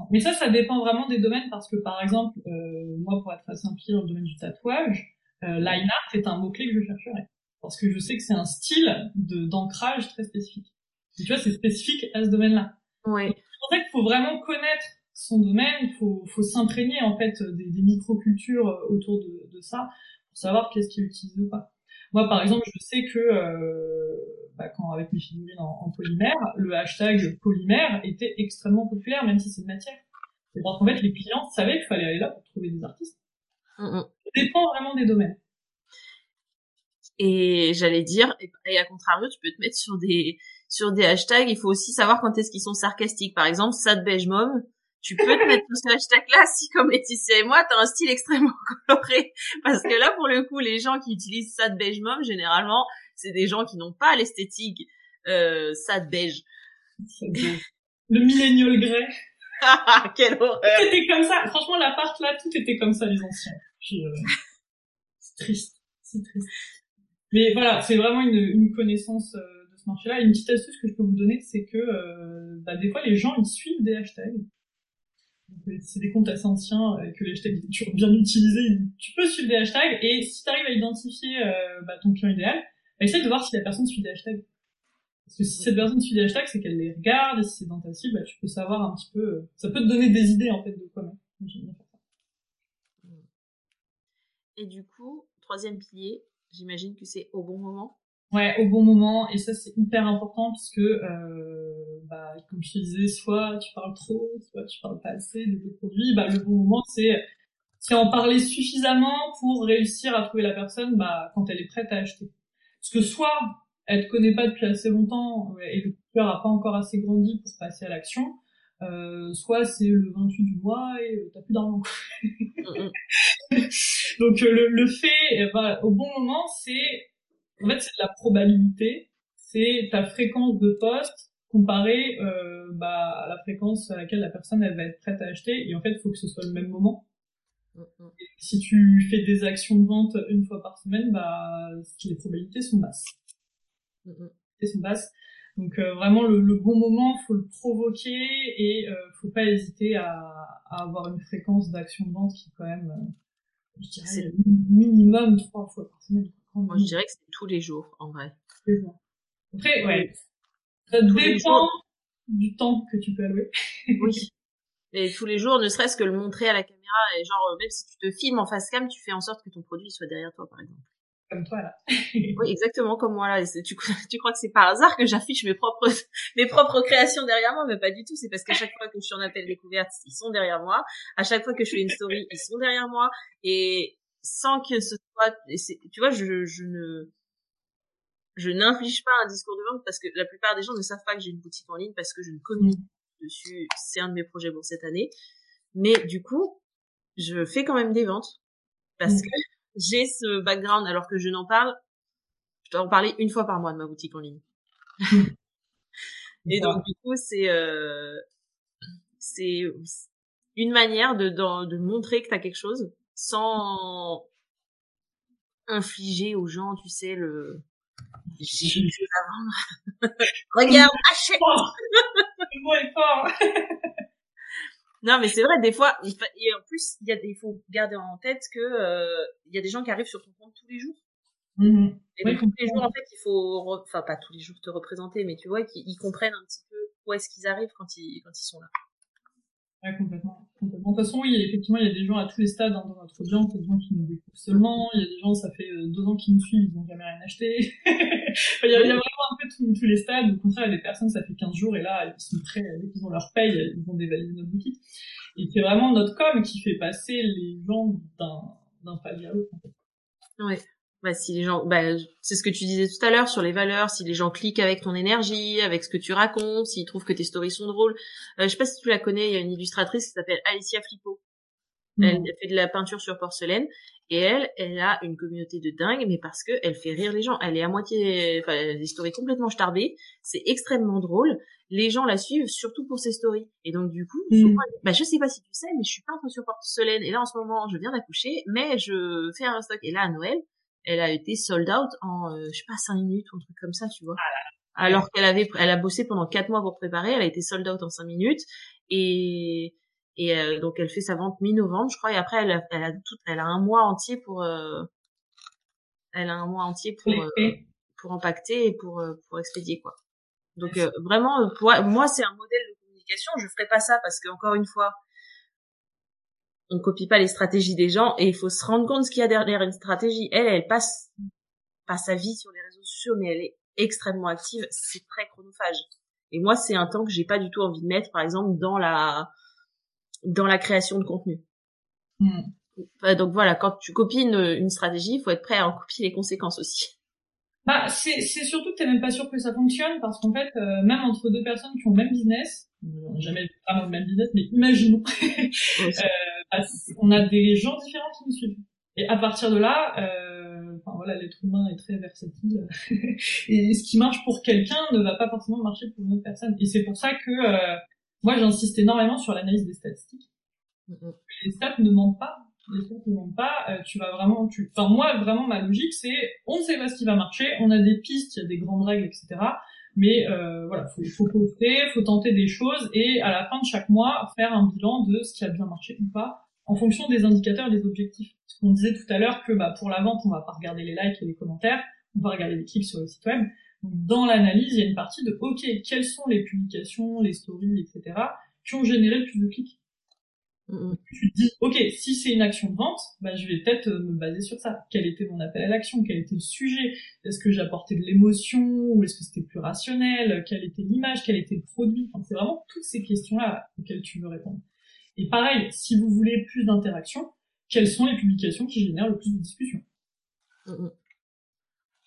Mais ça, ça dépend vraiment des domaines parce que par exemple, euh, moi, pour être assez impliqué dans le domaine du tatouage, euh, line art est un mot clé que je chercherais parce que je sais que c'est un style de d'ancrage très spécifique. Et tu vois, c'est spécifique à ce domaine-là. Oui. C'est pour ça qu'il faut vraiment connaître son domaine, il faut, faut s'imprégner en fait des, des microcultures autour de, de, ça pour savoir qu'est-ce qui est utilisé ou pas. Moi, par exemple, je sais que euh, bah, quand avec mes figurines en, en, polymère, le hashtag polymère était extrêmement populaire, même si c'est une matière. C'est parce qu'en fait, les clients savaient qu'il fallait aller là pour trouver des artistes. Mm -hmm. Ça dépend vraiment des domaines. Et j'allais dire, et à contrario, tu peux te mettre sur des sur des hashtags. Il faut aussi savoir quand est-ce qu'ils sont sarcastiques. Par exemple, sad beige mom. Tu peux te mettre sur ce hashtag-là si, comme Laetitia et moi, t'as un style extrêmement *laughs* coloré. Parce que là, pour le coup, les gens qui utilisent sad beige mom, généralement, c'est des gens qui n'ont pas l'esthétique euh, sad beige. Le millennial grey. *laughs* Quelle horreur. Tout était comme ça. Franchement, la part là, tout était comme ça, les anciens. Euh... C'est triste. C'est triste. Mais voilà, c'est vraiment une, une connaissance euh, de ce marché-là. Et une petite astuce que je peux vous donner, c'est que euh, bah, des fois, les gens, ils suivent des hashtags. Euh, c'est des comptes assez anciens, euh, que les hashtags sont toujours bien utilisés. Tu peux suivre des hashtags, et si tu arrives à identifier euh, bah, ton client idéal, bah, essaye de voir si la personne suit des hashtags. Parce que si cette personne suit des hashtags, c'est qu'elle les regarde, et si c'est dans ta cible, bah, tu peux savoir un petit peu... Ça peut te donner des idées, en fait, de quoi mettre. Et du coup, troisième pilier, J'imagine que c'est au bon moment. Ouais, au bon moment. Et ça, c'est hyper important puisque, euh, bah, comme je te disais, soit tu parles trop, soit tu parles pas assez de tes produits. Bah, le bon moment, c'est c'est en parler suffisamment pour réussir à trouver la personne bah, quand elle est prête à acheter. Parce que soit elle te connaît pas depuis assez longtemps et le cœur a pas encore assez grandi pour passer à l'action, euh, soit c'est le 28 du mois et euh, t'as plus d'argent. *laughs* Donc euh, le, le, fait, au bon moment, c'est en fait c'est de la probabilité, c'est ta fréquence de poste comparée euh, bah, à la fréquence à laquelle la personne elle va être prête à acheter. Et en fait, il faut que ce soit le même moment. Et si tu fais des actions de vente une fois par semaine, bah les probabilités sont basses. Les sont basses. Donc euh, vraiment le, le, bon moment, faut le provoquer et euh, faut pas hésiter à, à avoir une fréquence d'action de vente qui est quand même, euh, je dirais, c'est minimum trois fois par semaine. Moi, je dirais que c'est tous les jours, en vrai. Tous les jours. Après, ouais, ça dépend du temps que tu peux allouer. oui. *laughs* Et tous les jours, ne serait-ce que le montrer à la caméra, et genre, même si tu te filmes en face cam, tu fais en sorte que ton produit soit derrière toi, par exemple comme toi là. oui, exactement comme moi là. Tu, *laughs* tu crois que c'est par hasard que j'affiche mes propres *laughs* mes propres créations derrière moi, mais pas du tout. C'est parce qu'à chaque fois que je suis en appel découverte, ils sont derrière moi. À chaque fois que je fais une story, ils sont derrière moi. Et sans que ce soit, tu vois, je, je ne je n'inflige pas un discours de vente parce que la plupart des gens ne savent pas que j'ai une boutique en ligne parce que je ne communique mm. dessus. C'est un de mes projets pour cette année. Mais du coup, je fais quand même des ventes parce mm. que j'ai ce background alors que je n'en parle. Je dois en parler une fois par mois de ma boutique en ligne. *laughs* Et donc du coup c'est euh, c'est une manière de, de, de montrer que tu as quelque chose sans infliger aux gens, tu sais, le j'ai une chose à vendre. Regarde, *laughs* achète. *laughs* Le mot est fort. Non, mais c'est vrai, des fois, et en plus, il y a, il faut garder en tête que euh, il y a des gens qui arrivent sur ton compte tous les jours. Mmh. Et donc, tous les jours, en fait, il faut, enfin, pas tous les jours te représenter, mais tu vois, qu'ils comprennent un petit peu où est-ce qu'ils arrivent quand ils, quand ils sont là. Ouais, complètement. complètement. De toute façon, oui, effectivement, il y a des gens à tous les stades hein, dans notre audience. Il y a des gens qui nous découvrent seulement. Il y a des gens, ça fait euh, deux ans qu'ils nous suivent, ils n'ont jamais rien acheté. *laughs* il, y a, vraiment un peu tous, tous les stades. Au contraire, il y a des personnes, ça fait 15 jours et là, ils sont prêts, dès qu'ils ont leur paye, ils vont dévaliser notre boutique. Et c'est vraiment notre com qui fait passer les gens d'un, d'un palier à l'autre. En fait. Ouais. Bah, si les gens, bah, c'est ce que tu disais tout à l'heure sur les valeurs, si les gens cliquent avec ton énergie, avec ce que tu racontes, s'ils trouvent que tes stories sont drôles. Euh, je sais pas si tu la connais, il y a une illustratrice qui s'appelle Alicia Flippo. Elle, fait de la peinture sur porcelaine et elle, elle a une communauté de dingue, mais parce que elle fait rire les gens. Elle est à moitié, enfin, des stories complètement starbées. C'est extrêmement drôle. Les gens la suivent surtout pour ses stories. Et donc du coup, mm. bah je sais pas si tu sais, mais je suis peintre sur porcelaine et là en ce moment, je viens d'accoucher, mais je fais un stock. Et là à Noël, elle a été sold out en, euh, je sais pas, 5 minutes ou un truc comme ça, tu vois. Ah Alors qu'elle avait, elle a bossé pendant 4 mois pour préparer, elle a été sold out en 5 minutes et et euh, donc elle fait sa vente mi-novembre, je crois, et après elle a, elle a tout, elle a un mois entier pour, euh, elle a un mois entier pour euh, pour impacter et pour pour expédier quoi. Donc vraiment, pour, moi c'est un modèle de communication. Je ferai pas ça parce que encore une fois, on copie pas les stratégies des gens et il faut se rendre compte ce qu'il y a derrière une stratégie. Elle, elle passe pas sa vie sur les réseaux sociaux, mais elle est extrêmement active. C'est très chronophage. Et moi, c'est un temps que j'ai pas du tout envie de mettre, par exemple, dans la dans la création de contenu. Hmm. donc voilà, quand tu copies une, une stratégie, il faut être prêt à en copier les conséquences aussi. Bah, c'est, c'est surtout que t'es même pas sûr que ça fonctionne parce qu'en fait, euh, même entre deux personnes qui ont le même business, on jamais vraiment le même business, mais imaginons, *laughs* euh, bah, on a des gens différents qui nous suivent. Et à partir de là, euh, enfin voilà, l'être humain est très versatile *laughs* et ce qui marche pour quelqu'un ne va pas forcément marcher pour une autre personne. Et c'est pour ça que euh, moi, j'insiste énormément sur l'analyse des statistiques. Les stats ne mentent pas. Les stats ne mentent pas. Euh, tu vas vraiment, tu, enfin moi, vraiment ma logique, c'est, on ne sait pas ce qui va marcher. On a des pistes, il y a des grandes règles, etc. Mais euh, voilà, faut, faut poster, faut tenter des choses et à la fin de chaque mois faire un bilan de ce qui a bien marché ou pas en fonction des indicateurs et des objectifs. Parce qu'on disait tout à l'heure que bah, pour la vente, on va pas regarder les likes et les commentaires, on va regarder les clics sur le site web dans l'analyse, il y a une partie de OK, quelles sont les publications, les stories, etc., qui ont généré le plus de clics. Tu te dis, OK, si c'est une action de vente, bah, je vais peut-être euh, me baser sur ça. Quel était mon appel à l'action? Quel était le sujet? Est-ce que j'apportais de l'émotion? Ou est-ce que c'était plus rationnel? Quelle était l'image? Quel était le produit? Enfin, C'est vraiment toutes ces questions-là auxquelles tu veux répondre. Et pareil, si vous voulez plus d'interaction, quelles sont les publications qui génèrent le plus de discussions?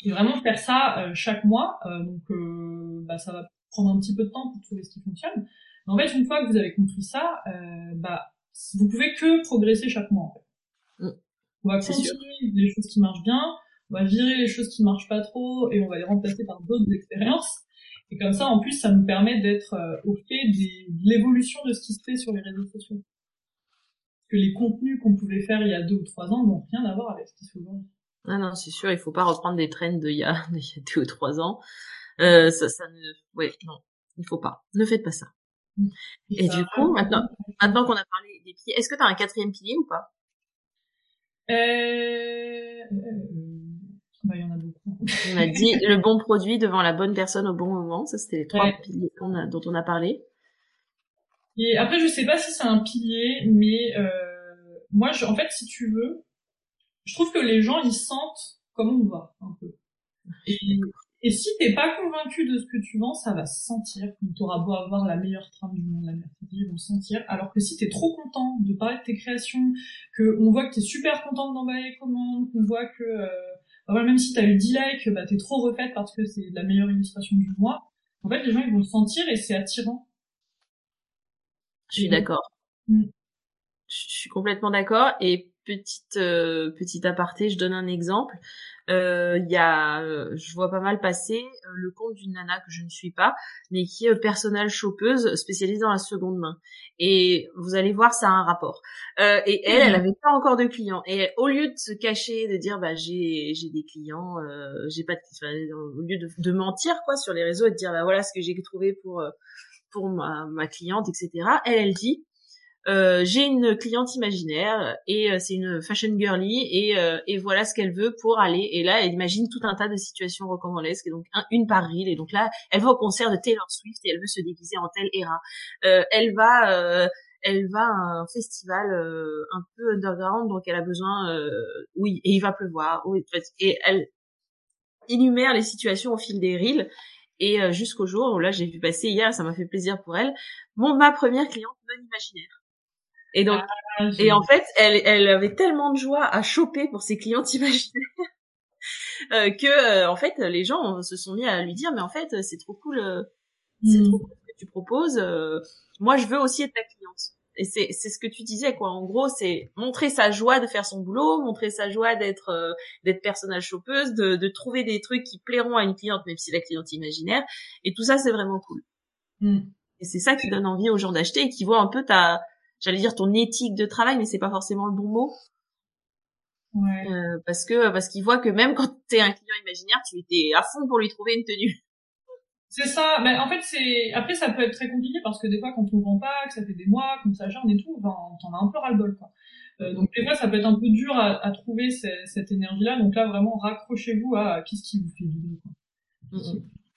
Et vraiment faire ça euh, chaque mois, euh, donc euh, bah, ça va prendre un petit peu de temps pour trouver ce qui fonctionne. Mais en fait, une fois que vous avez compris ça, bah vous pouvez que progresser chaque mois. En fait. Mm. On va continuer les choses qui marchent bien, on va virer les choses qui marchent pas trop et on va les remplacer par d'autres expériences. Et comme ça, en plus, ça nous permet d'être au fait des, de l'évolution de ce qui se fait sur les réseaux sociaux. Parce que les contenus qu'on pouvait faire il y a deux ou trois ans n'ont rien à voir avec ce qui se fait aujourd'hui. Ah non, c'est sûr, il faut pas reprendre des trends d'il y a, *laughs* il y a deux ou trois ans. Euh, ça, ça ne, ouais, non, il faut pas. Ne faites pas ça. Et, du coup, maintenant, maintenant qu'on a parlé des piliers, est-ce que tu as un quatrième pilier ou pas? Euh... Bah, il y en a beaucoup. On a *laughs* dit le bon produit devant la bonne personne au bon moment. Ça, c'était les trois piliers a, dont on a parlé. Et après, je sais pas si c'est un pilier, mais euh, moi, je, en fait, si tu veux, je trouve que les gens ils sentent comment on va un peu. Et, et si t'es pas convaincu de ce que tu vends, ça va se sentir. T'auras beau avoir la meilleure trame du monde, la meilleure ils vont sentir. Alors que si t'es trop content de parler de tes créations, que on voit que t'es super content d'emballer les commandes, qu'on voit que euh, bah même si t'as eu 10 likes, bah t'es trop refaite parce que c'est la meilleure illustration du mois. En fait, les gens ils vont le sentir et c'est attirant. Je suis d'accord. Mm. Je suis complètement d'accord. Et petite euh, petite aparté, je donne un exemple. Euh, il y a, euh, je vois pas mal passer le compte d'une nana que je ne suis pas, mais qui est personnelle chopeuse spécialisée dans la seconde main. Et vous allez voir, ça a un rapport. et elle, elle avait pas encore de clients. Et au lieu de se cacher, de dire bah j'ai j'ai des clients, j'ai pas de, au lieu de, de, mentir quoi sur les réseaux et de dire bah voilà ce que j'ai trouvé pour pour ma, ma cliente, etc. Elle, elle dit euh, j'ai une cliente imaginaire et euh, c'est une fashion girly et, euh, et voilà ce qu'elle veut pour aller. Et là elle imagine tout un tas de situations rocambolesques et donc une par reel. Et donc là elle va au concert de Taylor Swift et elle veut se déguiser en telle era. Elle va elle va à un festival un peu underground donc elle a besoin oui et il va pleuvoir et elle énumère les situations au fil des reels. Et jusqu'au jour où là j'ai vu passer hier ça m'a fait plaisir pour elle bon ma première cliente non imaginaire et donc, ah, et en fait, elle, elle avait tellement de joie à choper pour ses clients *laughs* imaginaires euh, que, euh, en fait, les gens se sont mis à lui dire, mais en fait, c'est trop cool, euh, c'est trop cool ce que tu proposes. moi, je veux aussi être ta cliente. Et c'est c'est ce que tu disais quoi. En gros, c'est montrer sa joie de faire son boulot, montrer sa joie d'être euh, d'être personnage chopeuse, de de trouver des trucs qui plairont à une cliente même si la cliente est imaginaire. Et tout ça, c'est vraiment cool. Mm. Et c'est ça qui donne envie aux gens d'acheter et qui voient un peu ta j'allais dire ton éthique de travail, mais c'est pas forcément le bon mot. Ouais. Euh, parce que parce qu'ils voient que même quand t'es un client imaginaire, tu étais à fond pour lui trouver une tenue. C'est ça. Mais en fait, c'est après ça peut être très compliqué parce que des fois, quand on vend pas, que ça fait des mois, qu'on s'acharne et tout, enfin, t'en as un peu ras le bol, quoi. Euh, donc des fois, ça peut être un peu dur à, à trouver ce- cette énergie-là. Donc là, vraiment, raccrochez-vous à qu'est-ce qui vous fait vibrer, quoi.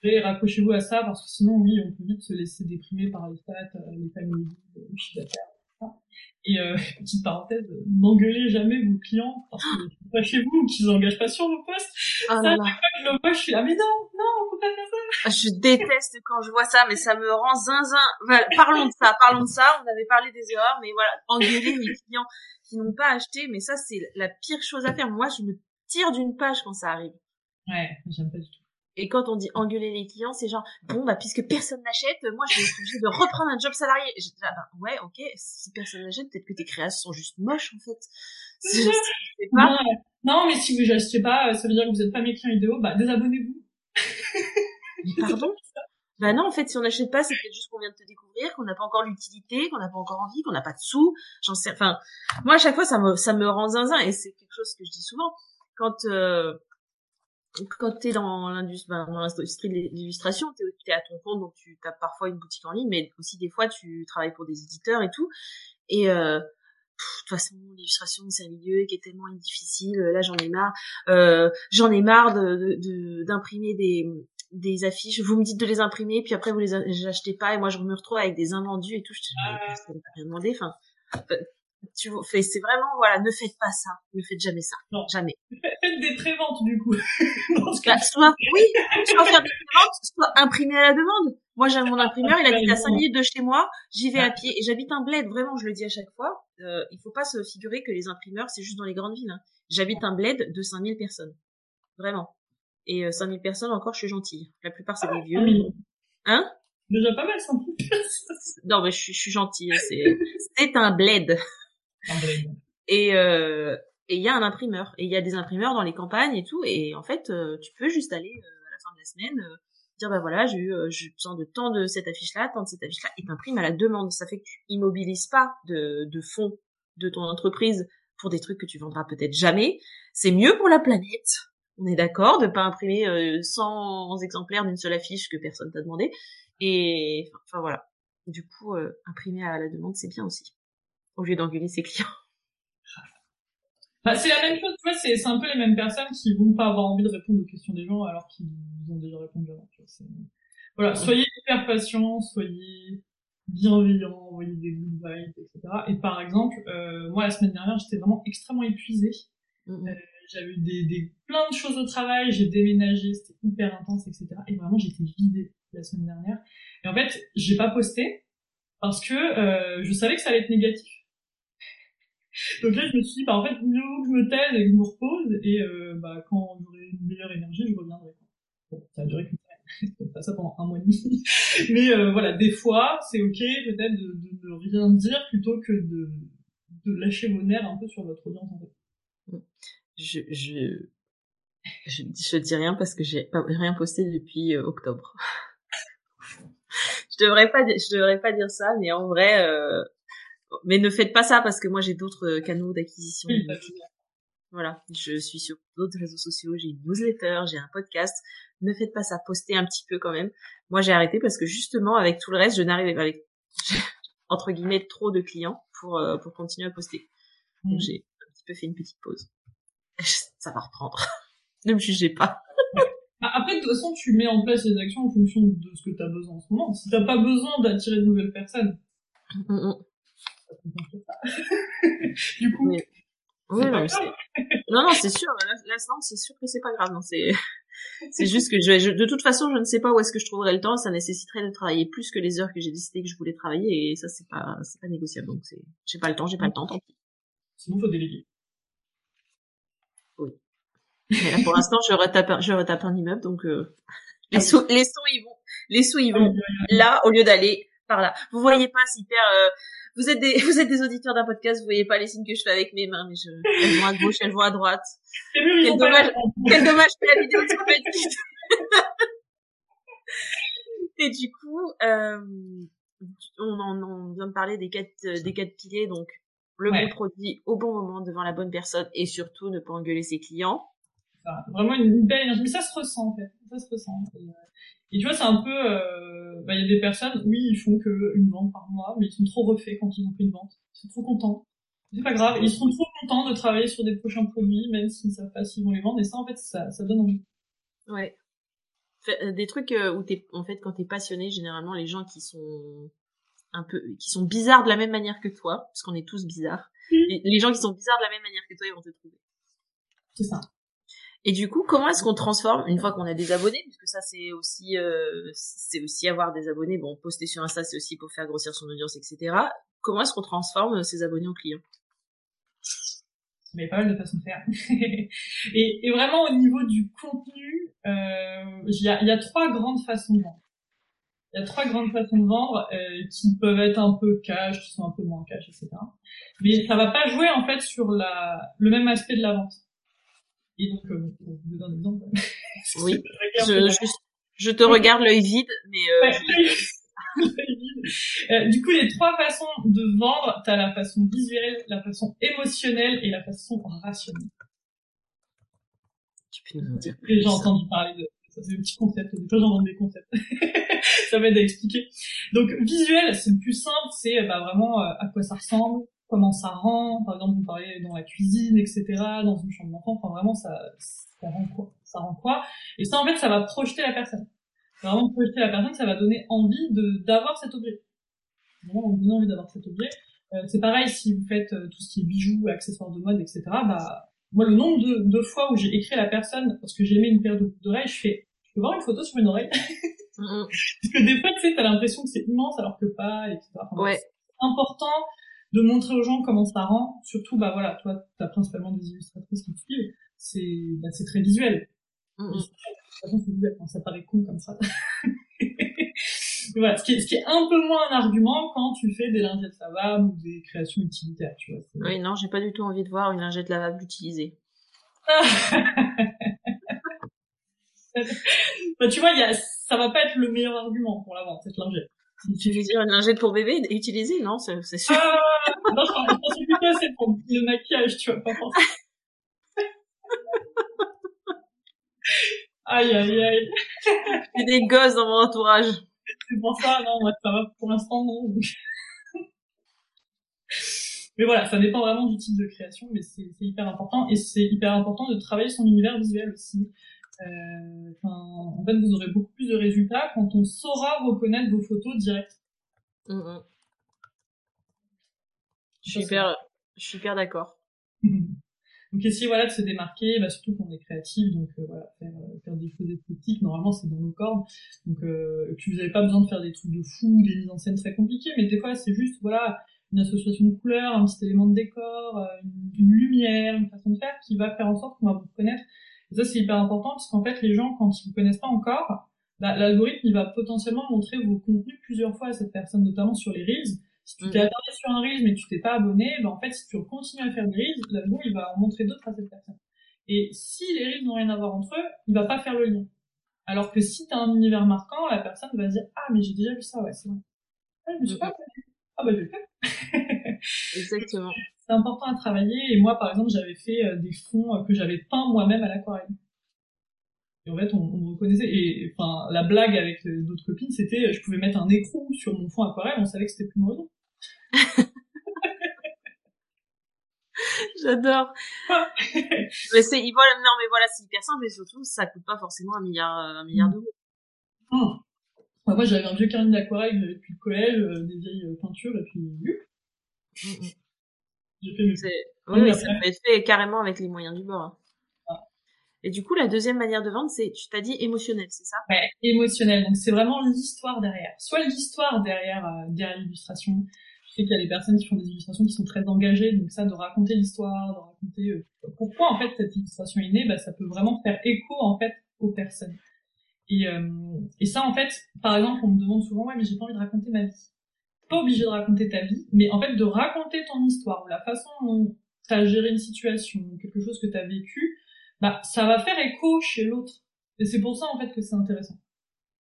Et raccrochez-vous à ça parce que sinon, oui, on peut vite se laisser déprimer par les stats, euh, les familles, le chiffre d'affaires. Ça. Et euh, *laughs* petite parenthèse, n'engueulez jamais vos clients parce qu'ils sont pas chez vous ou qu'ils engagent pas sur vos postes. Là là. Je le vois, je suis là, mais non, non, on peut pas faire ça. Ah, Je déteste quand je vois ça, mais ça me rend zinzin. Voilà, parlons de ça, parlons de ça. On avait parlé des erreurs, mais voilà, engueuler les clients qui n'ont pas acheté, mais ça c'est la pire chose à faire. Moi, je me tire d'une page quand ça arrive. Ouais, j'aime pas du tout. Et quand on dit engueuler les clients, c'est genre bon bah puisque personne n'achète, moi je vais être obligée de reprendre un job salarié. J'ai dit, ah, bah, ouais, ok, si personne n'achète, peut-être que tes créations sont juste moches en fait. *laughs* C'est- Je sais pas. Non, non, mais si vous achetez pas, ça veut dire que vous êtes pas mes clients idéaux, bah désabonnez-vous. Mais pardon? Bah non, en fait, si on n'achète pas, c'est peut-être juste qu'on vient de te découvrir, qu'on n'a pas encore l'utilité, qu'on n'a pas encore envie, qu'on n'a pas de sous. J'en sais. Enfin, moi à chaque fois, ça me ça me rend zinzin et c'est quelque chose que je dis souvent quand euh, quand t'es dans l'industrie ben, dans l'industrie de l'illustration, t'es es à ton compte, donc tu as parfois une boutique en ligne, mais aussi des fois tu travailles pour des éditeurs et tout. Et euh, de toute façon, l'illustration c'est un milieu qui est tellement difficile. Là, j'en ai marre. Euh, j'en ai marre de de- de- d'imprimer des des affiches. Vous me dites de les imprimer, puis après vous les achetez pas, et moi je me retrouve avec des invendus et tout. Je te Ah. personne rien demandé. Enfin, tu vois, c'est vraiment voilà, ne faites pas ça, ne faites jamais ça, Non. jamais. *laughs* Faites des préventes du coup. *laughs* Bah, soit oui, soit faire des préventes, soit imprimer à la demande. Moi, j'ai mon imprimeur, il habite à 5 minutes de chez moi, j'y vais à pied et j'habite un bled, vraiment, je le dis à chaque fois. Euh, il faut pas se figurer que les imprimeurs, c'est juste dans les grandes villes. hein. J'habite un bled de 5000 personnes. Vraiment. Et euh, 5000 personnes, encore, je suis gentille. La plupart, c'est des vieux. Ah. Hein? Déjà pas mal, ça. Non, mais je suis, je suis gentille. C'est, c'est un bled. Et euh, il y a un imprimeur. Et il y a des imprimeurs dans les campagnes et tout. Et en fait, euh, tu peux juste aller euh, à la fin de la semaine euh, dire bah voilà, j'ai eu euh, j'ai besoin de tant de cette affiche-là, tant de cette affiche-là, et t'imprimes à la demande. Ça fait que tu immobilises pas de de fonds de ton entreprise pour des trucs que tu vendras peut-être jamais. C'est mieux pour la planète. On est d'accord de pas imprimer euh, 100 exemplaires d'une seule affiche que personne t'a demandé. Et enfin voilà. Du coup, euh, imprimer à la demande, c'est bien aussi. Au lieu d'engueuler ses clients. *laughs* Bah, c'est la même chose, tu vois, c'est c'est un peu les mêmes personnes qui vont pas avoir envie de répondre aux questions des gens alors qu'ils ont déjà répondu avant. tu vois, c'est- Voilà, soyez hyper patients, soyez bienveillants, envoyez des good vibes, etc. Et par exemple, euh, moi la semaine dernière, j'étais vraiment extrêmement épuisée. Mm, mm. J'avais eu des, des plein de choses au travail, j'ai déménagé, c'était hyper intense, etc. Et vraiment, j'étais vidée la semaine dernière. Et en fait, j'ai pas posté parce que euh, je savais que ça allait être négatif. Donc là, je me suis dit, bah, en fait, mieux que je me taise et que je me repose, et euh, bah, quand j'aurai une meilleure énergie, je reviendrai. Bon, ça a duré qu'une semaine. Pas ça pendant un mois et demi. *laughs* Mais euh, voilà, des fois, c'est ok peut-être de, de ne rien dire plutôt que de, de lâcher vos nerfs un peu sur votre audience, en fait. je, je, je, je dis rien parce que j'ai rien posté depuis euh, octobre. *laughs* je devrais pas, je devrais pas dire ça, mais en vrai, euh, mais ne faites pas ça parce que moi j'ai d'autres euh, canaux d'acquisition. Je- Voilà, je suis sur d'autres réseaux sociaux, j'ai une newsletter, j'ai un podcast. Ne faites pas ça, postez un petit peu quand même. Moi j'ai arrêté parce que justement avec tout le reste, je n'arrivais pas avec *laughs* entre guillemets trop de clients pour euh, pour continuer à poster. Donc Mm. j'ai un petit peu fait une petite pause. *laughs* Ça va reprendre. *laughs* ne me jugez pas. Bah, Après, de toute façon, tu mets en place les actions en fonction de ce que tu as besoin en ce moment. Si t'as pas besoin d'attirer de nouvelles personnes, *laughs* du coup, Oui. Oui, non, c'est- non, non, c'est sûr. Là, c'est sûr que c'est pas grave. Non, c'est, *laughs* c'est juste que je, je- de toute façon, je ne sais pas où est-ce que je trouverai le temps. Ça nécessiterait de travailler plus que les heures que j'ai décidé que je voulais travailler, et ça, c'est pas, c'est pas négociable. Donc, c'est, j'ai pas le temps, j'ai pas le temps, tant pis. sinon faut déléguer. Mais là, pour l'instant, je retape, un- je retape un immeuble, donc euh, les sous, les sous, ils vont, les sous, ils vont là au lieu d'aller par là. Vous voyez pas, c'est hyper. Euh, vous êtes des *laughs* vous êtes des auditeurs d'un podcast, vous voyez pas les signes que je fais avec mes mains, mais je elles vont à gauche, elles vont à droite. Quel dommage, quel dommage que la vidéo soit petite. Et du coup, euh, on, en, on vient de parler des quatre des quatre piliers, donc le bon produit au bon moment devant la bonne personne et surtout ne pas engueuler ses clients. Vraiment une, belle énergie, mais ça se ressent en fait, ça se ressent. Et, euh, tu vois, c'est un peu, euh, bah, il y a des personnes, oui, ils font que une vente par mois, mais ils sont trop refaits quand ils ont fait une vente. Ils sont trop contents. C'est pas grave, ils seront trop contents de travailler sur des prochains produits, même s'ils savent pas s'ils vont les vendre. Et ça, en fait, ça, ça donne envie. Ouais. Euh, des trucs où t'es, en fait, quand t'es passionné, généralement, les gens qui sont un peu, qui sont bizarres de la même manière que toi, parce qu'on est tous bizarres. Les, gens qui sont bizarres de la même manière que toi, ils vont te trouver. C'est ça. Et du coup, comment est-ce qu'on transforme une fois qu'on a des abonnés, puisque ça c'est aussi, euh, c'est aussi avoir des abonnés. Bon, poster sur Insta, c'est aussi pour faire grossir son audience, etc. Comment est-ce qu'on transforme ces abonnés en clients? Mais pas mal de façons de faire. *laughs* et, vraiment au niveau du contenu, euh, il y, a, y a trois grandes façons de vendre il y a trois grandes façons de vendre euh, qui peuvent être un peu cash, qui sont un peu moins cash, etc. Mais ça va pas jouer en fait sur la le même aspect de la vente. Et donc, euh, pour vous donner un exemple. *laughs* oui. *laughs* je, je, te regarde l'œil vide, mais. Euh... *laughs* Euh, du coup, les trois façons de vendre, t'as la façon visuelle, la façon émotionnelle et la façon rationnelle. Tu peux nous en dire plus. J'ai entendu parler de ça. C'est un petit concept. Des fois, j'en des concepts. ça m'aide à expliquer. Donc visuel, c'est le plus simple, c'est bah, vraiment euh, à quoi ça ressemble, comment ça rend. Par exemple, vous parlez dans la cuisine, etc., dans une chambre d'enfant. Enfin vraiment, ça, ça rend quoi Ça rend quoi? Et ça, en fait, ça va projeter la personne. Vraiment projeter la personne, ça va donner envie de d'avoir cet objet. Vraiment, donner envie d'avoir cet objet. Euh, c'est pareil si vous faites euh, tout ce qui est bijoux, accessoires de mode, etc. Bah moi, le nombre de, de fois où j'ai écrit à la personne parce que j'ai aimé une paire d'oreilles, je fais, je peux voir une photo sur une oreille? *laughs* Parce que des fois, tu sais, t'as l'impression que c'est immense alors que pas, etc. ouais. C'est important de montrer aux gens comment ça rend. Surtout, bah voilà, toi, t'as principalement des illustratrices qui te suivent. C'est, bah, c'est très visuel. De toute façon, c'est visuel. ça paraît con comme ça. *laughs* voilà, ce qui, est, ce qui est un peu moins un argument quand tu fais des lingettes lavables ou des créations utilitaires, tu vois. Oui, non, j'ai pas du tout envie de voir une lingette lavable utilisée. *laughs* bah, tu vois, y a, ça va pas être le meilleur argument pour la vente, cette lingette. Tu veux dire une lingette pour bébé utilisée Non, c'est sûr. Ah, non, je pense plutôt c'est pour le maquillage, tu vois, pas aïe, aïe, aïe. J'ai des gosses dans mon entourage. C'est pour ça, non, moi, ça va pour l'instant, non. mais voilà, ça dépend vraiment du type de création, mais c'est hyper important. Et c'est hyper important de travailler son univers visuel aussi. Euh, en fait, vous aurez beaucoup plus de résultats quand on saura reconnaître vos photos directes. Mm, mm. Je suis hyper, je suis hyper d'accord. *laughs* donc essayez voilà de se démarquer, bah, surtout quand on est créatif, donc euh, voilà faire, euh, faire des choses esthétiques. Normalement c'est dans nos cordes, donc euh, puis vous n'avez pas besoin de faire des trucs de fou, des mises en scène très compliquées, mais des fois c'est juste voilà une association de couleurs, un petit élément de décor, une, une, lumière, une façon de faire qui va faire en sorte qu'on va vous reconnaître et ça, c'est hyper important parce qu'en fait, les gens, quand ils vous connaissent pas encore, bah, l'algorithme, il va potentiellement montrer vos contenus plusieurs fois à cette personne, notamment sur les Reels. Si tu t'es mm. attardé sur un Reels mais tu t'es pas abonné, bah, en fait, si tu continues à faire des Reels, l'algorithme, il va en montrer d'autres à cette personne. Et si les Reels n'ont rien à voir entre eux, il va pas faire le lien. Alors que si tu as un univers marquant, la personne va dire Ah, mais j'ai déjà vu ça, ouais, c'est vrai. Ah, je me suis pas Ah, bah, je vais le faire. Exactement *laughs* c'est important à travailler. Et moi, par exemple, j'avais fait euh, des fonds euh, que j'avais peints moi-même à l'aquarelle. Et en fait, on, me reconnaissait. Et enfin, la blague avec euh, d'autres copines, c'était, je pouvais mettre un écrou sur mon fond aquarelle, on savait que c'était plus Morillon. *laughs* J'adore. *laughs* mais c'est, voilà, non, mais voilà, c'est hyper simple et surtout, ça coûte pas forcément un milliard, un milliard mm. d'euros. Mmh. moi, j'avais un vieux carnet d'aquarelle depuis le collège, des vieilles peintures, et puis, j'ai fait Oui, ça peut être fait carrément avec les moyens du bord. Hein. Ah. Et du coup, la deuxième manière de vendre, c'est, tu t'as dit émotionnel, c'est ça? Ouais, émotionnel. Donc c'est vraiment l'histoire derrière. Soit l'histoire derrière euh, derrière l'illustration. Je sais qu'il y a des personnes qui font des illustrations qui sont très engagées, donc ça, de raconter l'histoire, de raconter euh, pourquoi en fait cette illustration est née, bah, ça peut vraiment faire écho en fait aux personnes. Et, euh, et ça, en fait, par exemple, on me demande souvent, ouais, mais j'ai pas envie de raconter ma vie. Pas obligé de raconter ta vie, mais en fait de raconter ton histoire ou la façon dont t'as géré une situation, quelque chose que t'as vécu, bah ça va faire écho chez l'autre. Et c'est pour ça en fait que c'est intéressant.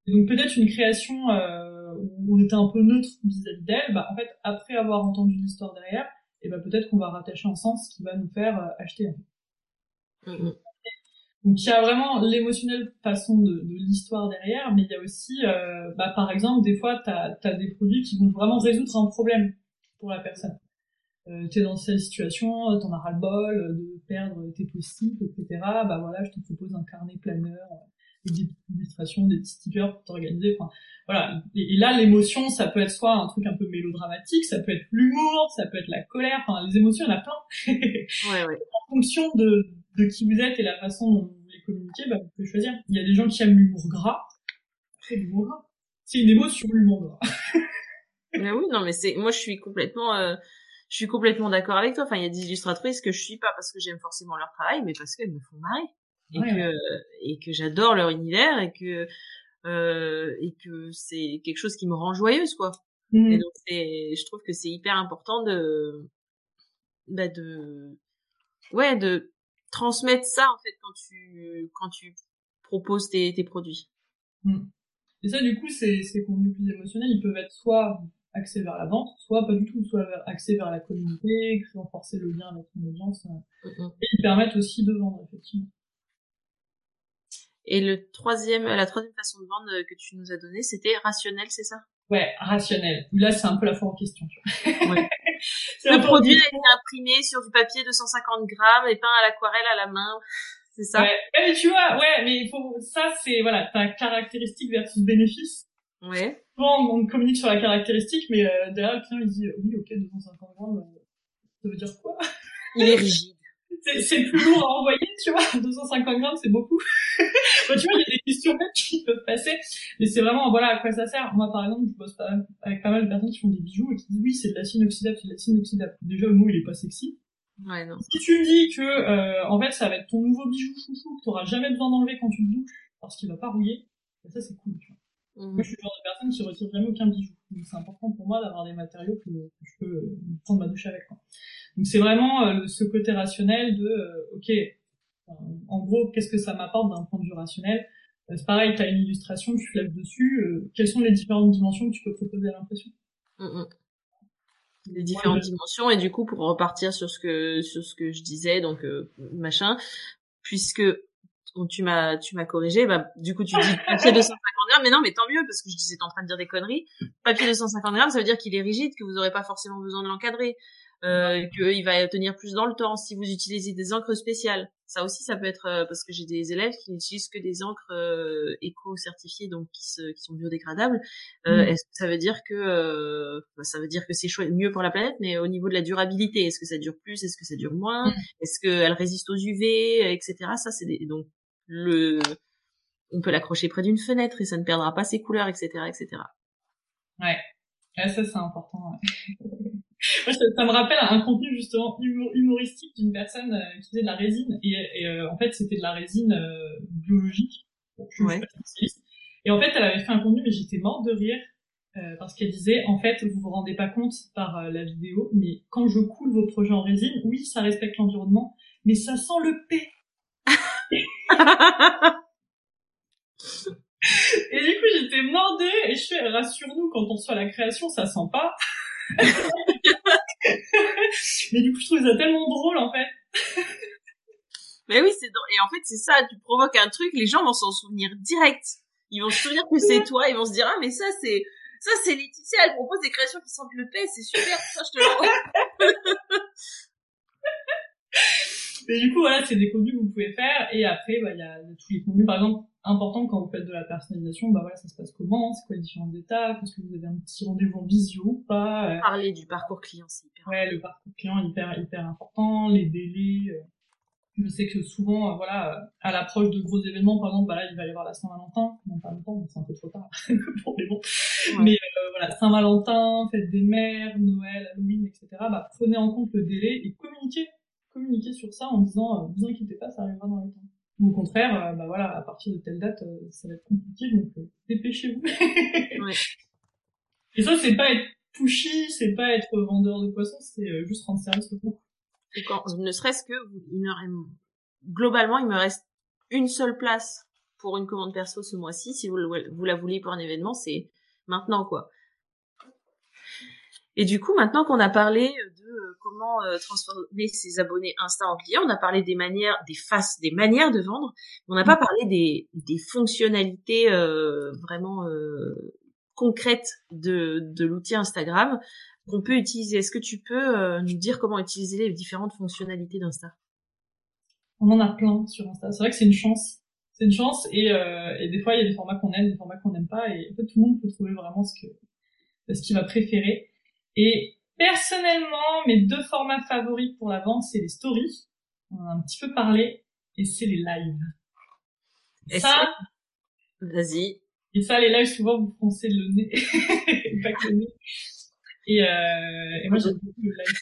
Et donc peut-être une création euh, où on était un peu neutre vis-à-vis d'elle, bah en fait après avoir entendu l'histoire derrière, et bah peut-être qu'on va rattacher un sens qui va nous faire euh, acheter. Mm-hmm. Donc il y a vraiment l'émotionnel façon de, de l'histoire derrière, mais il y a aussi, euh, bah, par exemple, des fois, tu as, des produits qui vont vraiment résoudre un problème pour la personne. Euh, tu es dans cette situation, t'en as ras-le-bol de perdre tes post-it, etc. Bah voilà, je te propose un carnet planeur, des petites illustrations, des petits stickers pour t'organiser. Enfin, voilà. Et, là, l'émotion, ça peut être soit un truc un peu mélodramatique, ça peut être l'humour, ça peut être la colère. Enfin, les émotions, il y en a plein. *laughs* ouais, ouais. En fonction de, de qui vous êtes et la façon dont vous les communiquez, bah, vous pouvez choisir. Il y a des gens qui aiment l'humour gras. C'est l'humour gras. C'est une émotion, l'humour gras. *laughs* mais oui, non, mais c'est, moi, je suis complètement, euh, je suis complètement d'accord avec toi. Enfin, il y a des illustratrices que je suis pas parce que j'aime forcément leur travail, mais parce qu'elles me font marrer et que et que j'adore leur univers et que euh, et que c'est quelque chose qui me rend joyeuse quoi. Mmh. Et donc c'est, je trouve que c'est hyper important de bah de ouais de transmettre ça en fait quand tu quand tu proposes tes, tes produits. Mmh. Et ça du coup ces ces contenus plus émotionnels ils peuvent être soit axés vers la vente, soit pas du tout, soit axés vers la communauté, renforcer le lien avec une audience. Euh, mmh, et ils permettent aussi de vendre effectivement. Et le troisième, la troisième façon de vendre que tu nous as donné, c'était rationnel, c'est ça? Ouais, rationnel. Là, c'est un peu la fois en question. Tu vois. Ouais. *laughs* le produit a été imprimé sur du papier de 150 grammes et peint à l'aquarelle à la main. C'est ça ouais. mais tu vois, ouais, mais faut, ça, c'est, voilà, ta caractéristique versus bénéfice. Ouais. Souvent, on communique sur la caractéristique, mais euh, derrière, le client, il dit, oui, ok, 250 grammes, euh, ça veut dire quoi? Il est rigide c'est plus lourd à envoyer, tu vois. *laughs* 250 grammes, c'est beaucoup. *laughs* tu vois, il y a des questions *laughs* qui peuvent passer. Mais c'est vraiment, voilà, à quoi ça sert. Moi, par exemple, je bosse pas avec pas mal de personnes qui font des bijoux et qui disent oui, c'est de la inoxydable, c'est de la inoxydable. Déjà, le mot, il est pas sexy. Ouais, non. Si tu me dis que, euh, en fait, ça va être ton nouveau bijou chouchou que t'auras jamais besoin d'enlever quand tu te douches parce qu'il va pas rouiller, bah, ça, c'est cool, tu vois. Mhm. Moi, je suis le genre de personne qui retire jamais aucun bijou. Donc, c'est important pour moi d'avoir des matériaux que, je peux euh, prendre ma douche avec. Quoi. Donc, c'est vraiment euh, ce côté rationnel de, euh, ok, en gros, qu'est-ce que ça m'apporte d'un point de vue rationnel? C'est pareil, tu as une illustration, tu lèves dessus. quelles sont les différentes dimensions que tu peux proposer à l'impression? Mhm. les différentes dimensions et du coup pour repartir sur ce que sur ce que je disais donc machin puisque tu m'as tu m'as corrigé bah du coup tu dis *laughs* papier 250 grammes mais non mais tant mieux parce que je disais t'es en train de dire des conneries. Papier 250 grammes ça veut dire qu'il est rigide que vous aurez pas forcément besoin de l'encadrer. Euh, qu'il va tenir plus dans le temps si vous utilisez des encres spéciales. Ça aussi ça peut être euh, parce que j'ai des élèves qui n'utilisent que des encres euh, éco certifiées donc qui, se, qui sont biodégradables. Euh, mm. est-ce que ça veut dire que euh, bah, ça veut dire que c'est mieux pour la planète mais au niveau de la durabilité est-ce que ça dure plus est-ce que ça dure moins? Mm. est-ce qu'elle résiste aux UV etc ça c'est des donc le, on peut l'accrocher près d'une fenêtre et ça ne perdra pas ses couleurs, etc., etc. Ouais. ça c'est important. *laughs* ça, me rappelle un contenu justement humoristique d'une personne euh, qui faisait de la résine et, euh, en fait c'était de la résine euh, biologique. ouais. Et en fait elle avait fait un contenu mais j'étais morte de rire parce qu'elle disait en fait vous vous rendez pas compte par la vidéo mais quand je coule vos projets en résine oui ça respecte l'environnement mais ça sent le P *laughs* et du coup, j'étais mordée et je fais, rassure-nous, quand on soit la création, ça sent pas. *laughs* Mais du coup, je trouve ça tellement drôle, en fait. Mais oui, c'est et en fait, c'est ça, tu provoques un truc, les gens vont s'en souvenir direct. Ils vont se souvenir que c'est toi, ils vont se dire, ah, mais ça, c'est, ça, c'est Laetitia, elle propose des créations qui sentent le paix, c'est super, ça, je te l'envoie. *laughs* Mais du coup, voilà, c'est des contenus que vous pouvez faire. Et après, bah, il y a tous les contenus, par exemple, importants quand vous faites de la personnalisation. Bah voilà, ça se passe comment C'est quoi les différentes étapes Est-ce que vous avez un petit rendez-vous en visio ou pas euh, Parler du parcours client, c'est hyper Ouais, le parcours client hyper, hyper important. Les délais. Euh. Je sais que souvent, euh, voilà, à l'approche de gros événements, par exemple, bah là, il va y avoir la Saint-Valentin. Non, pas longtemps, c'est un peu trop tard *laughs* pour les bons. Mais voilà, Saint-Valentin, fête des mères, Noël, Halloween, etc. Bah, prenez en compte le délai et communiquez communiquer sur ça en disant euh, vous inquiétez pas, ça arrivera dans les temps. Ou au contraire, euh, bah voilà, à partir de telle date, euh, ça va être compliqué, donc dépêchez-vous. ouais. *laughs* Et ça, c'est pas être pushy, c'est pas être vendeur de poissons, c'est juste rendre service au groupe. Quand, ne serait-ce que, il me, globalement, il me reste une seule place pour une commande perso ce mois-ci. Si vous, vous la voulez pour un événement, c'est maintenant, quoi. Et du coup, maintenant qu'on a parlé de euh, comment euh, transformer ses abonnés Insta en clients, on a parlé des manières, des faces, des manières de vendre, on n'a pas mm. parlé des, des fonctionnalités euh, vraiment concrètes de, de l'outil Instagram qu'on peut utiliser. Est-ce que tu peux nous dire comment utiliser les différentes fonctionnalités d'Insta? On en a plein sur Insta. C'est vrai que c'est une chance. C'est une chance et, et des fois il y a des formats qu'on aime, des formats qu'on n'aime pas et en fait tout le monde peut trouver vraiment ce que ce qu'il va préférer. Et personnellement, mes deux formats favoris pour la vente, c'est les stories. On en a un petit peu parlé. Et c'est les lives. Et ça, vas-y. Et ça, les lives, souvent, vous froncez le nez. *laughs* pas que le nez. Et, euh, et moi, j'aime beaucoup le live.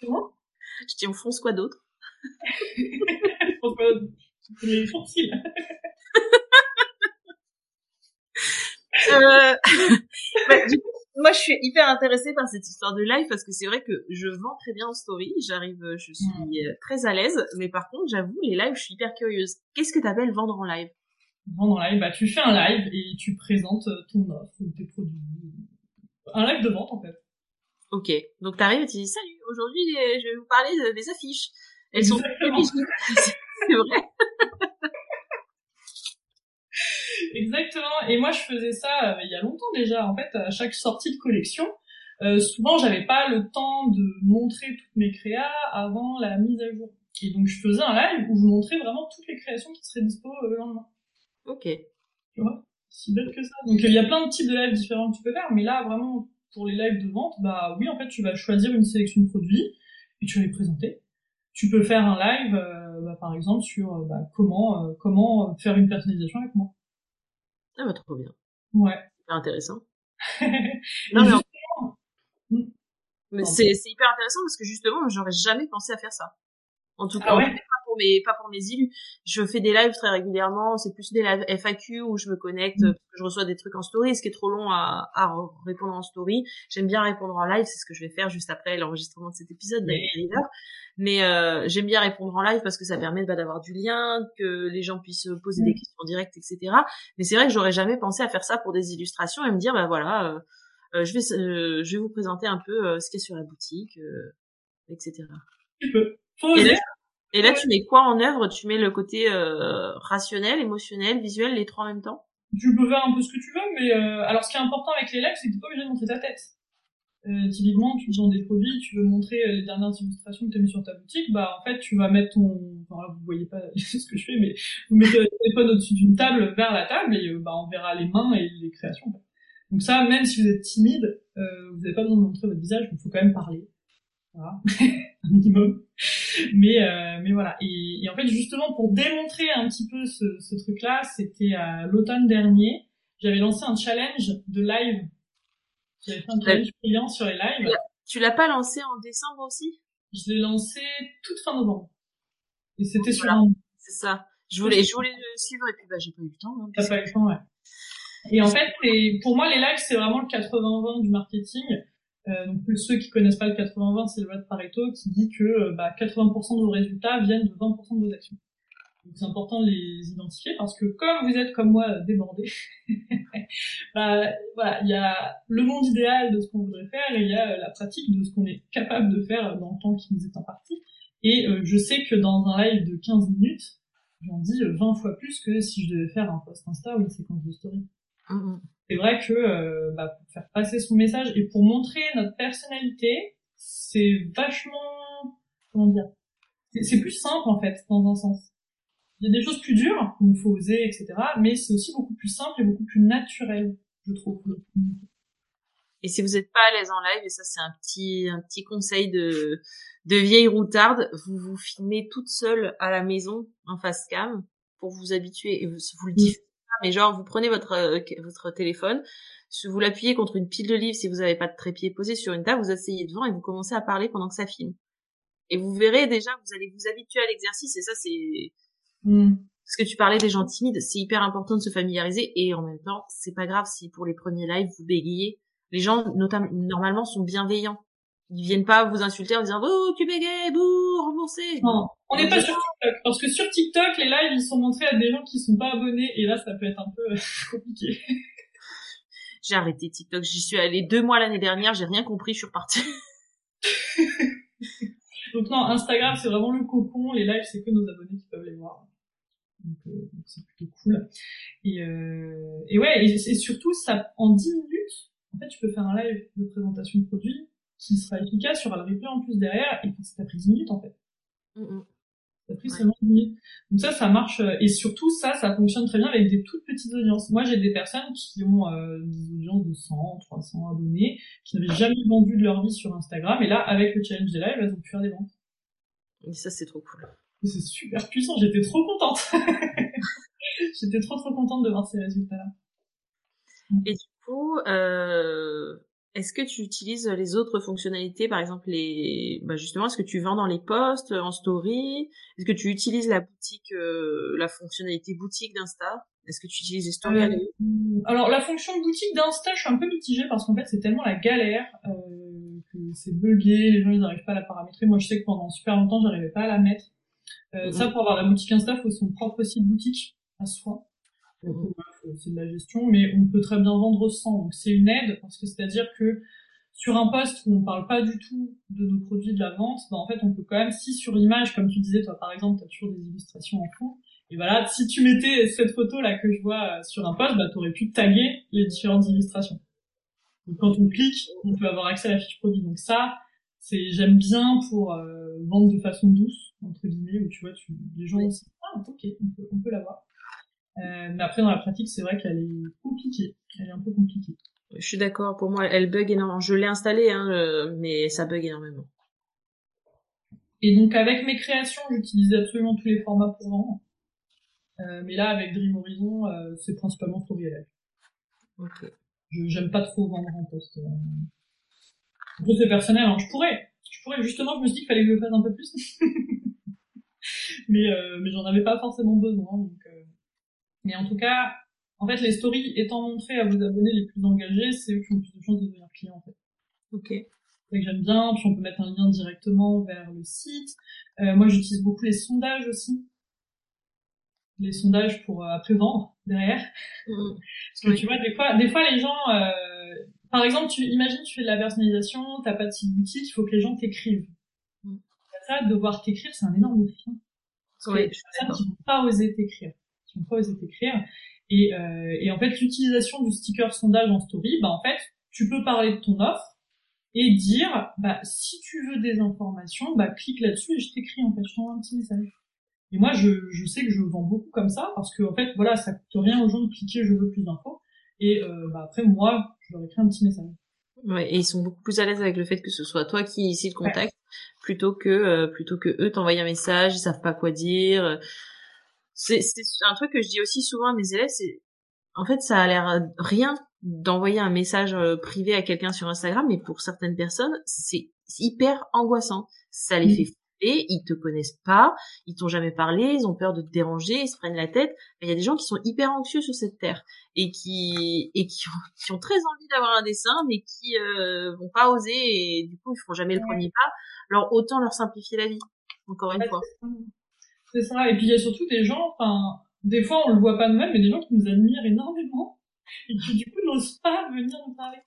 Comment? Je dis, on fonce quoi d'autre? *laughs* on fonce quoi d'autre? Les sourcils. *laughs* euh, bah, du coup, moi, je suis hyper intéressée par cette histoire de live parce que c'est vrai que je vends très bien en story, j'arrive, je suis mm. euh, très à l'aise, mais par contre, j'avoue, les lives, je suis hyper curieuse. Qu'est-ce que t'appelles vendre en live? Vendre en live, bah tu fais un live et tu présentes euh, ton offre ou tes produits. Un live de vente en fait. Ok, donc t'arrives et tu dis salut, aujourd'hui je vais vous parler des affiches. Elles sont *laughs* c'est vrai. Exactement. Et moi, je faisais ça euh, il y a longtemps déjà. En fait, à chaque sortie de collection, euh, souvent, j'avais pas le temps de montrer toutes mes créas avant la mise à jour. Et donc, je faisais un live où je montrais vraiment toutes les créations qui seraient dispo euh, le lendemain. Ok. Tu vois? Si bête que ça. Donc, il y a plein de types de lives différents que tu peux faire, mais là, vraiment, pour les lives de vente, bah oui, en fait, tu vas choisir une sélection de produits et tu vas les présenter. Tu peux faire un live, euh, bah, par exemple, sur bah, comment comment faire une personnalisation avec moi. Ah bah trop bien. Ouais. C'est intéressant. *laughs* non mais, mais c'est, hyper intéressant parce que justement, j'aurais jamais pensé à faire ça. En tout ah cas, pour mes pas pour mes élus. Je fais des lives très régulièrement. C'est plus des lives FAQ où je me connecte, mm. je reçois des trucs en story, ce qui est trop long à, à répondre en story. J'aime bien répondre en live. C'est ce que je vais faire juste après l'enregistrement de cet épisode d'ailleurs. Mais euh, j'aime bien répondre en live parce que ça permet bah, d'avoir du lien, que les gens puissent poser des mm. questions directes, etc. Mais c'est vrai que j'aurais jamais pensé à faire ça pour des illustrations et me dire bah voilà, euh, euh je vais euh, je vais vous présenter un peu euh, ce qu'il y a sur la boutique, etc. Tu peux. Et, là, tu mets quoi en œuvre? Tu mets le côté rationnel, émotionnel, visuel, les trois en même temps? Tu peux faire un peu ce que tu veux, mais alors ce qui est important avec les lives, c'est que t'es pas obligé de montrer ta tête. Euh, typiquement, tu vends des produits, tu veux montrer euh, les dernières illustrations que tu as mis sur ta boutique, bah en fait, tu vas mettre ton... Enfin, là, vous voyez pas *laughs* ce que je fais, mais vous mettez le téléphone au-dessus d'une table vers la table et euh, bah, on verra les mains et les créations. Donc ça, même si vous êtes timide, euh, vous n'avez pas besoin de montrer votre visage, il faut quand même parler. Voilà, *laughs* un minimum. Mais euh, mais voilà. Et, et, en fait, justement, pour démontrer un petit peu ce, ce truc-là, c'était à l'automne dernier, j'avais lancé un challenge de live j'avais fait un challenge client sur les lives. Tu l'as pas lancé en décembre aussi? Je l'ai lancé toute fin novembre. Et c'était sur un... C'est ça. Je voulais, je voulais le suivre et puis bah j'ai pas eu le temps. Hein, T'as pas eu le temps, ouais. Et en fait, pour moi, les lives, c'est vraiment le 80-20 du marketing. Euh, donc ceux qui connaissent pas le 80-20, c'est le loi de Pareto qui dit que euh, bah, 80% de vos résultats viennent de 20% de vos actions. Donc c'est important de les identifier parce que comme vous êtes comme moi débordé, *laughs* bah, voilà, il y a le monde idéal de ce qu'on voudrait faire et il y a la pratique de ce qu'on est capable de faire dans le temps qui nous est imparti. Et euh, je sais que dans un live de 15 minutes, j'en dis 20 fois plus que si je devais faire un post Insta ou une séquence de story. Mm-hmm. C'est vrai que euh, bah, pour faire passer son message et pour montrer notre personnalité, c'est vachement comment dire, c'est plus simple en fait dans un sens il y a des choses plus dures, il faut oser, etc. Mais c'est aussi beaucoup plus simple et beaucoup plus naturel, je trouve. Et si vous n'êtes pas à l'aise en live, et ça c'est un petit un petit conseil de de vieille routarde, vous vous filmez toute seule à la maison en face cam pour vous habituer. Et vous, vous le dites, mais genre vous prenez votre euh, votre téléphone, vous l'appuyez contre une pile de livres si vous n'avez pas de trépied posé sur une table, vous asseyez devant et vous commencez à parler pendant que ça filme. Et vous verrez déjà, vous allez vous habituer à l'exercice et ça c'est Mm. Parce que tu parlais des gens timides, c'est hyper important de se familiariser et en même temps, c'est pas grave si pour les premiers lives vous bégayez. Les gens, notamment, normalement, sont bienveillants. Ils viennent pas vous insulter en disant oh tu bégayes, bouh, remboursé. Non, on n'est pas sur TikTok parce que sur TikTok les lives ils sont montrés à des gens qui sont pas abonnés et là ça peut être un peu *laughs* compliqué. *laughs* J'ai arrêté TikTok, j'y suis allée deux mois l'année dernière, j'ai rien compris, je suis repartie. *laughs* donc non, Instagram c'est vraiment le cocon, les lives c'est que nos abonnés qui peuvent les voir. Donc euh, c'est plutôt cool. Et, euh, et ouais, et, et surtout ça en 10 minutes, en fait tu peux faire un live de présentation de produit qui sera efficace, il y aura le replay en plus derrière, et ça t'a pris 10 minutes en fait. Mm Ça pris seulement 10 minutes. Donc ça, ça marche, euh, et surtout ça, ça fonctionne très bien avec des toutes petites audiences. Moi, j'ai des personnes qui ont euh, des audiences de 100, 300 abonnés, qui n'avaient jamais vendu de leur vie sur Instagram, et là, avec le challenge des lives, elles ont pu faire des ventes. Et ça, c'est trop cool. C'est super puissant, j'étais trop contente. *laughs* j'étais trop trop contente de voir ces résultats-là. Et du coup, euh, est-ce que tu utilises les autres fonctionnalités, par exemple les, bah justement, est-ce que tu vends dans les posts, en story? Est-ce que tu utilises la boutique, euh, la fonctionnalité boutique d'Insta? Est-ce que tu utilises les stories? Euh, Alors la fonction boutique d'Insta, je suis un peu mitigée parce qu'en fait c'est tellement la galère euh, que c'est buggé, les gens ils n'arrivent pas à la paramétrer. Moi je sais que pendant super longtemps j'arrivais pas à la mettre. Euh, Ça pour avoir la boutique Insta, faut son propre site boutique à soi. Mhm. c'est de la gestion, mais on peut très bien vendre sans. Donc c'est une aide parce que c'est-à-dire que sur un poste où on parle pas du tout de nos produits de la vente, bah en fait on peut quand même, si sur l'image, comme tu disais toi par exemple, tu as toujours des illustrations en fond, et voilà, si tu mettais cette photo là que je vois euh, sur un poste, bah aurais pu taguer les différentes illustrations. Donc quand on clique, on peut avoir accès à la fiche produit. Donc ça, c'est j'aime bien pour euh, vendre de façon douce entre guillemets où tu vois, tu les gens disent ah ok, on peut, on peut l'avoir. Euh, mais après, dans la pratique, c'est vrai qu'elle est compliquée. Elle est un peu compliquée. Je suis d'accord. Pour moi, elle bug énormément. Je l'ai installée, hein, mais ça bug énormément. Et donc, avec mes créations, j'utilise absolument tous les formats pour vendre. Euh, mais là, avec Dream Horizon, euh, c'est principalement pour Live. Ok. Je j'aime pas trop vendre en poste. Euh... c'est personnel. Hein. Je pourrais. Je pourrais. Justement, je me suis dit qu'il fallait que je le fasse un peu plus. *laughs* mais euh, mais j'en avais pas forcément besoin. Donc, euh, mais en tout cas, en fait, les stories étant montrées à vos abonnés les plus engagés, c'est eux qui ont plus de chances de devenir clients, en fait. Ok. C'est que j'aime bien, puis on peut mettre un lien directement vers le site. Euh, moi, j'utilise beaucoup les sondages aussi. Les sondages pour euh, après vendre derrière. Mmh. Parce que tu vois, des fois, des fois les gens, euh, par exemple, tu imagines, tu fais de la personnalisation, t'as pas de site boutique, il faut que les gens t'écrivent. Mmh. Ça, devoir t'écrire, c'est un énorme défi. Parce que les personnes qui vont pas oser t'écrire pas osé t'écrire. Et, euh, et en fait, l'utilisation du sticker sondage en story, bah en fait, tu peux parler de ton offre et dire, bah si tu veux des informations, bah clique là-dessus et je t'écris en fait, je t'envoie un petit message. Et moi, je, je sais que je vends beaucoup comme ça parce que en fait, voilà, ça coûte rien aux gens de cliquer, je veux plus d'infos. Et euh, bah après, moi, je leur écris un petit message. Ouais, et ils sont beaucoup plus à l'aise avec le fait que ce soit toi qui ici le contact plutôt que euh, plutôt que eux t'envoient un message, ils savent pas quoi dire c'est un truc que je dis aussi souvent à mes élèves, c'est en fait ça a l'air rien d'envoyer un message euh, privé à quelqu'un sur Instagram, mais pour certaines personnes c'est hyper angoissant. Ça les fait flipper, ils te connaissent pas, ils t'ont jamais parlé, ils ont peur de te déranger, ils se prennent la tête. Mais il y a des gens qui sont hyper anxieux sur cette terre et qui et qui ont, qui ont très envie d'avoir un dessin, mais qui euh, vont pas oser et du coup ils feront jamais le premier pas. Alors autant leur simplifier la vie. Encore une fois. C'est ça. Et puis il y a surtout des gens, enfin, des fois on le voit pas nous-mêmes, mais des gens qui nous admirent énormément *laughs* et qui du coup n'osent pas venir nous parler.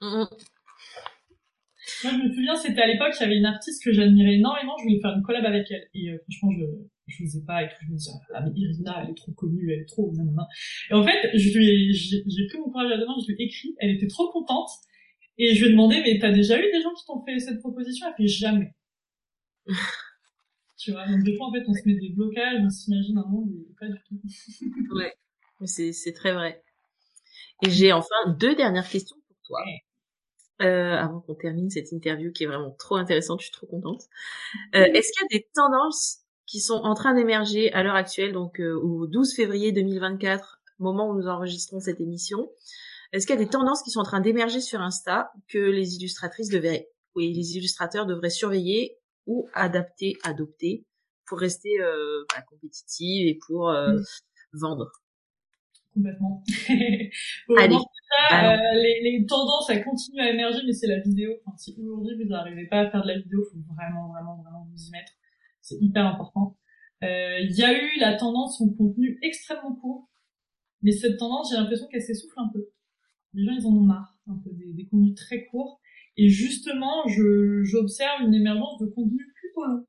Mm-hmm. Moi, je me souviens, c'était à l'époque, il y avait une artiste que j'admirais énormément, je voulais faire une collab avec elle. Et euh, franchement, je je n'osais pas et tout. Je me disais, ah, mais Irina, elle est trop connue, elle est trop... Et en fait, je lui j'ai pris mon courage à deux mains, je lui ai écrit, elle était trop contente. Et je lui ai demandé, mais t'as déjà eu des gens qui t'ont fait cette proposition? Elle fait jamais. *laughs* Tu vois, donc des fois, en fait, on se met des blocages, on s'imagine un monde, mais pas du tout. *laughs* ouais, c'est, c'est très vrai. Et j'ai enfin deux dernières questions pour toi. Euh, avant qu'on termine cette interview qui est vraiment trop intéressante, je suis trop contente. Euh, est-ce qu'il y a des tendances qui sont en train d'émerger à l'heure actuelle, donc euh, au 12 février 2024, moment où nous enregistrons cette émission? Est-ce qu'il y a des tendances qui sont en train d'émerger sur Insta que les illustratrices devraient, oui, les illustrateurs devraient surveiller ou adapter, adopter pour rester euh, bah, compétitive et pour euh, mmh. vendre complètement. *laughs* Allez. Ça, euh, les, les, tendances, elles continuent à émerger, mais c'est la vidéo. Enfin, si aujourd'hui vous n'arrivez pas à faire de la vidéo, faut vraiment, vraiment, vraiment vous y mettre. C'est hyper important. Euh, il y a eu la tendance au contenu extrêmement court, mais cette tendance, j'ai l'impression qu'elle s'essouffle un peu. Les gens, ils en ont marre, un peu des, des contenus très courts. Et justement, je j'observe une émergence de contenus plutôt longs.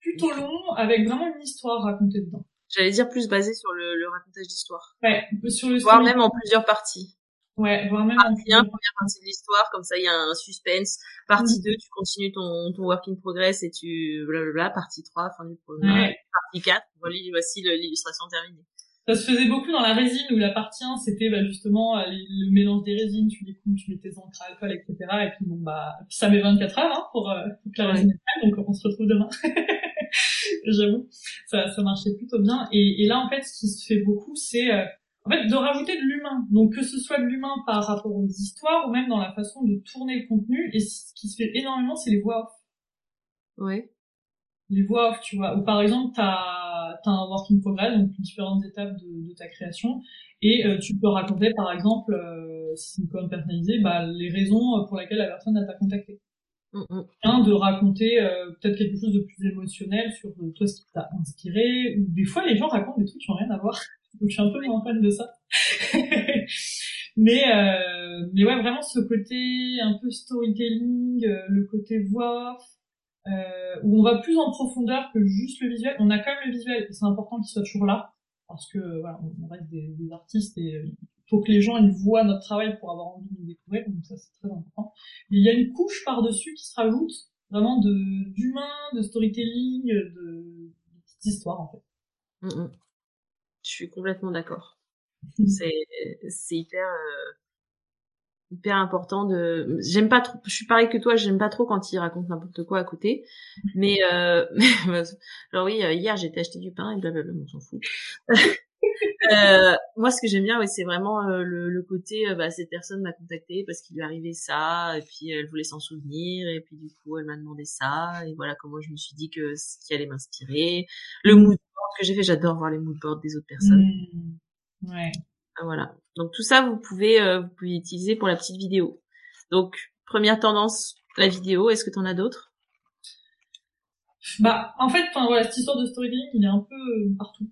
Plutôt longs, avec vraiment une histoire racontée dedans. J'allais dire plus basé sur le, le racontage d'histoire. Ouais, sur le Voire même en plusieurs parties. Ouais, voire même partie en 1, première partie de l'histoire, comme ça il y a un suspense. Partie 2, tu continues ton, ton work in progress et tu blablabla. Partie 3, fin du programme. Ouais. Partie 4, voilà, voici l'illustration terminée. Ça se faisait beaucoup dans la résine où la partie 1 c'était bah, justement euh, le mélange des résines, tu les coupes, tu mets tes encres à alcool, etc. Et puis bon bah ça met 24 heures hein, pour, euh, pour que la résine ouais. donc on se retrouve demain. *laughs* J'avoue, ça, ça marchait plutôt bien. Et, et, là en fait ce qui se fait beaucoup c'est euh, en fait de rajouter de l'humain. Donc que ce soit de l'humain par rapport aux histoires ou même dans la façon de tourner le contenu. Et ce qui se fait énormément c'est les voix off. Ouais. Les voix off, tu vois. Ou par exemple t'as as un work in progress, donc différentes étapes de, de ta création, et euh, tu peux raconter par exemple, euh, si c'est une colonne personnalisée, bah, les raisons pour lesquelles la personne t'a contacté. Mm -hmm. de raconter euh, peut-être quelque chose de plus émotionnel sur euh, toi ce qui t'a inspiré, ou des fois les gens racontent des trucs qui n'ont rien à voir. *laughs* Donc je suis un peu moins fan de ça. *laughs* mais euh, mais ouais vraiment ce côté un peu storytelling, le côté voix euh, où on va plus en profondeur que juste le visuel. On a quand même le visuel, et c'est important qu'il soit toujours là, parce que voilà, on reste des, des artistes et il faut que les gens ils voient notre travail pour avoir envie de nous découvrir, donc ça c'est très important. Il y a une couche par-dessus qui se rajoute, vraiment de d'humain, de storytelling, de, de petites histoires en fait. Mm -hmm. Je suis complètement d'accord. *laughs* c'est c'est hyper euh hyper important de j'aime pas trop je suis pareil que toi j'aime pas trop quand il raconte n'importe quoi à côté. *laughs* Mais euh *laughs* genre oui hier j'ai acheté du pain et blablabla on s'en fout. *laughs* Euh, moi ce que j'aime bien ouais, c'est vraiment euh, le, le, côté euh, bah, cette personne m'a contacté parce qu'il lui arrivait ça et puis elle voulait s'en souvenir et puis du coup elle m'a demandé ça et voilà comment je me suis dit que ce qui allait m'inspirer. Le mood board que j'ai fait j'adore voir les mood boards des autres personnes. Mmh. ouais voilà. Donc tout ça, vous pouvez, euh, vous utiliser pour la petite vidéo. Donc première tendance, la vidéo. Est-ce que tu en as d'autres? Bah en fait, voilà, cette histoire de storytelling, il est un peu euh, partout.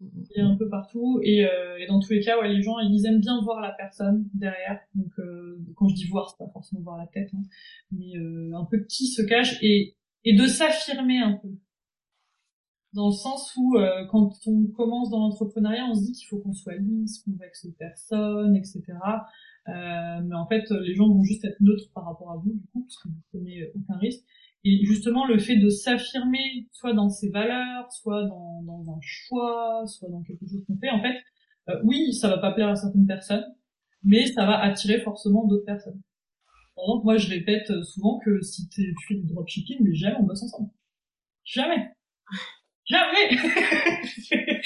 Il est un peu partout et, euh, et dans tous les cas, ouais, les gens ils aiment bien voir la personne derrière. Donc quand je dis voir, c'est pas forcément voir la tête, hein, mais un peu qui se cache et de s'affirmer un peu dans le sens où euh, quand on commence dans l'entrepreneuriat, on se dit qu'il faut qu'on soit lisse, qu'on vexe personne, etc. Euh, mais en fait, les gens vont juste être neutres par rapport à vous, du coup, parce que vous prenez aucun risque. Et justement, le fait de s'affirmer, soit dans ses valeurs, soit dans, dans, un choix, soit dans quelque chose qu'on fait, en fait, euh, oui, ça va pas plaire à certaines personnes, mais ça va attirer forcément d'autres personnes. Par exemple, moi, je répète souvent que si tu fais du dropshipping, mais jamais on bosse ensemble. Jamais jamais. *laughs*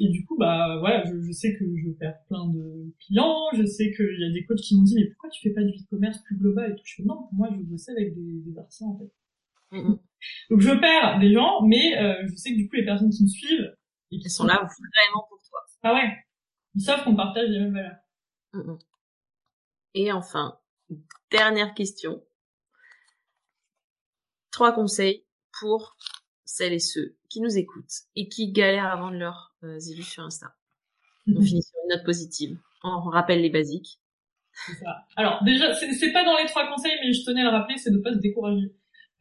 Et du coup bah voilà je, je, sais que je perds plein de clients je sais qu'il y a des coachs qui m'ont dit mais pourquoi tu fais pas du e-commerce plus global et tout? Je fais non moi je bosse avec des, des artisans en fait. Mm -hmm. *laughs* donc je perds des gens mais euh, je sais que du coup les personnes qui me suivent et qui sont là vraiment pour toi. Ah ouais. Ils savent qu'on partage les mêmes valeurs. Mm -hmm. et enfin dernière question. Trois conseils pour celles et ceux qui nous écoutent et qui galèrent à vendre leurs euh, élus sur Insta. *laughs* On finit sur une note positive. On rappelle les basiques. Ça. Alors déjà, c'est pas dans les trois conseils, mais je tenais à le rappeler, c'est de pas se décourager.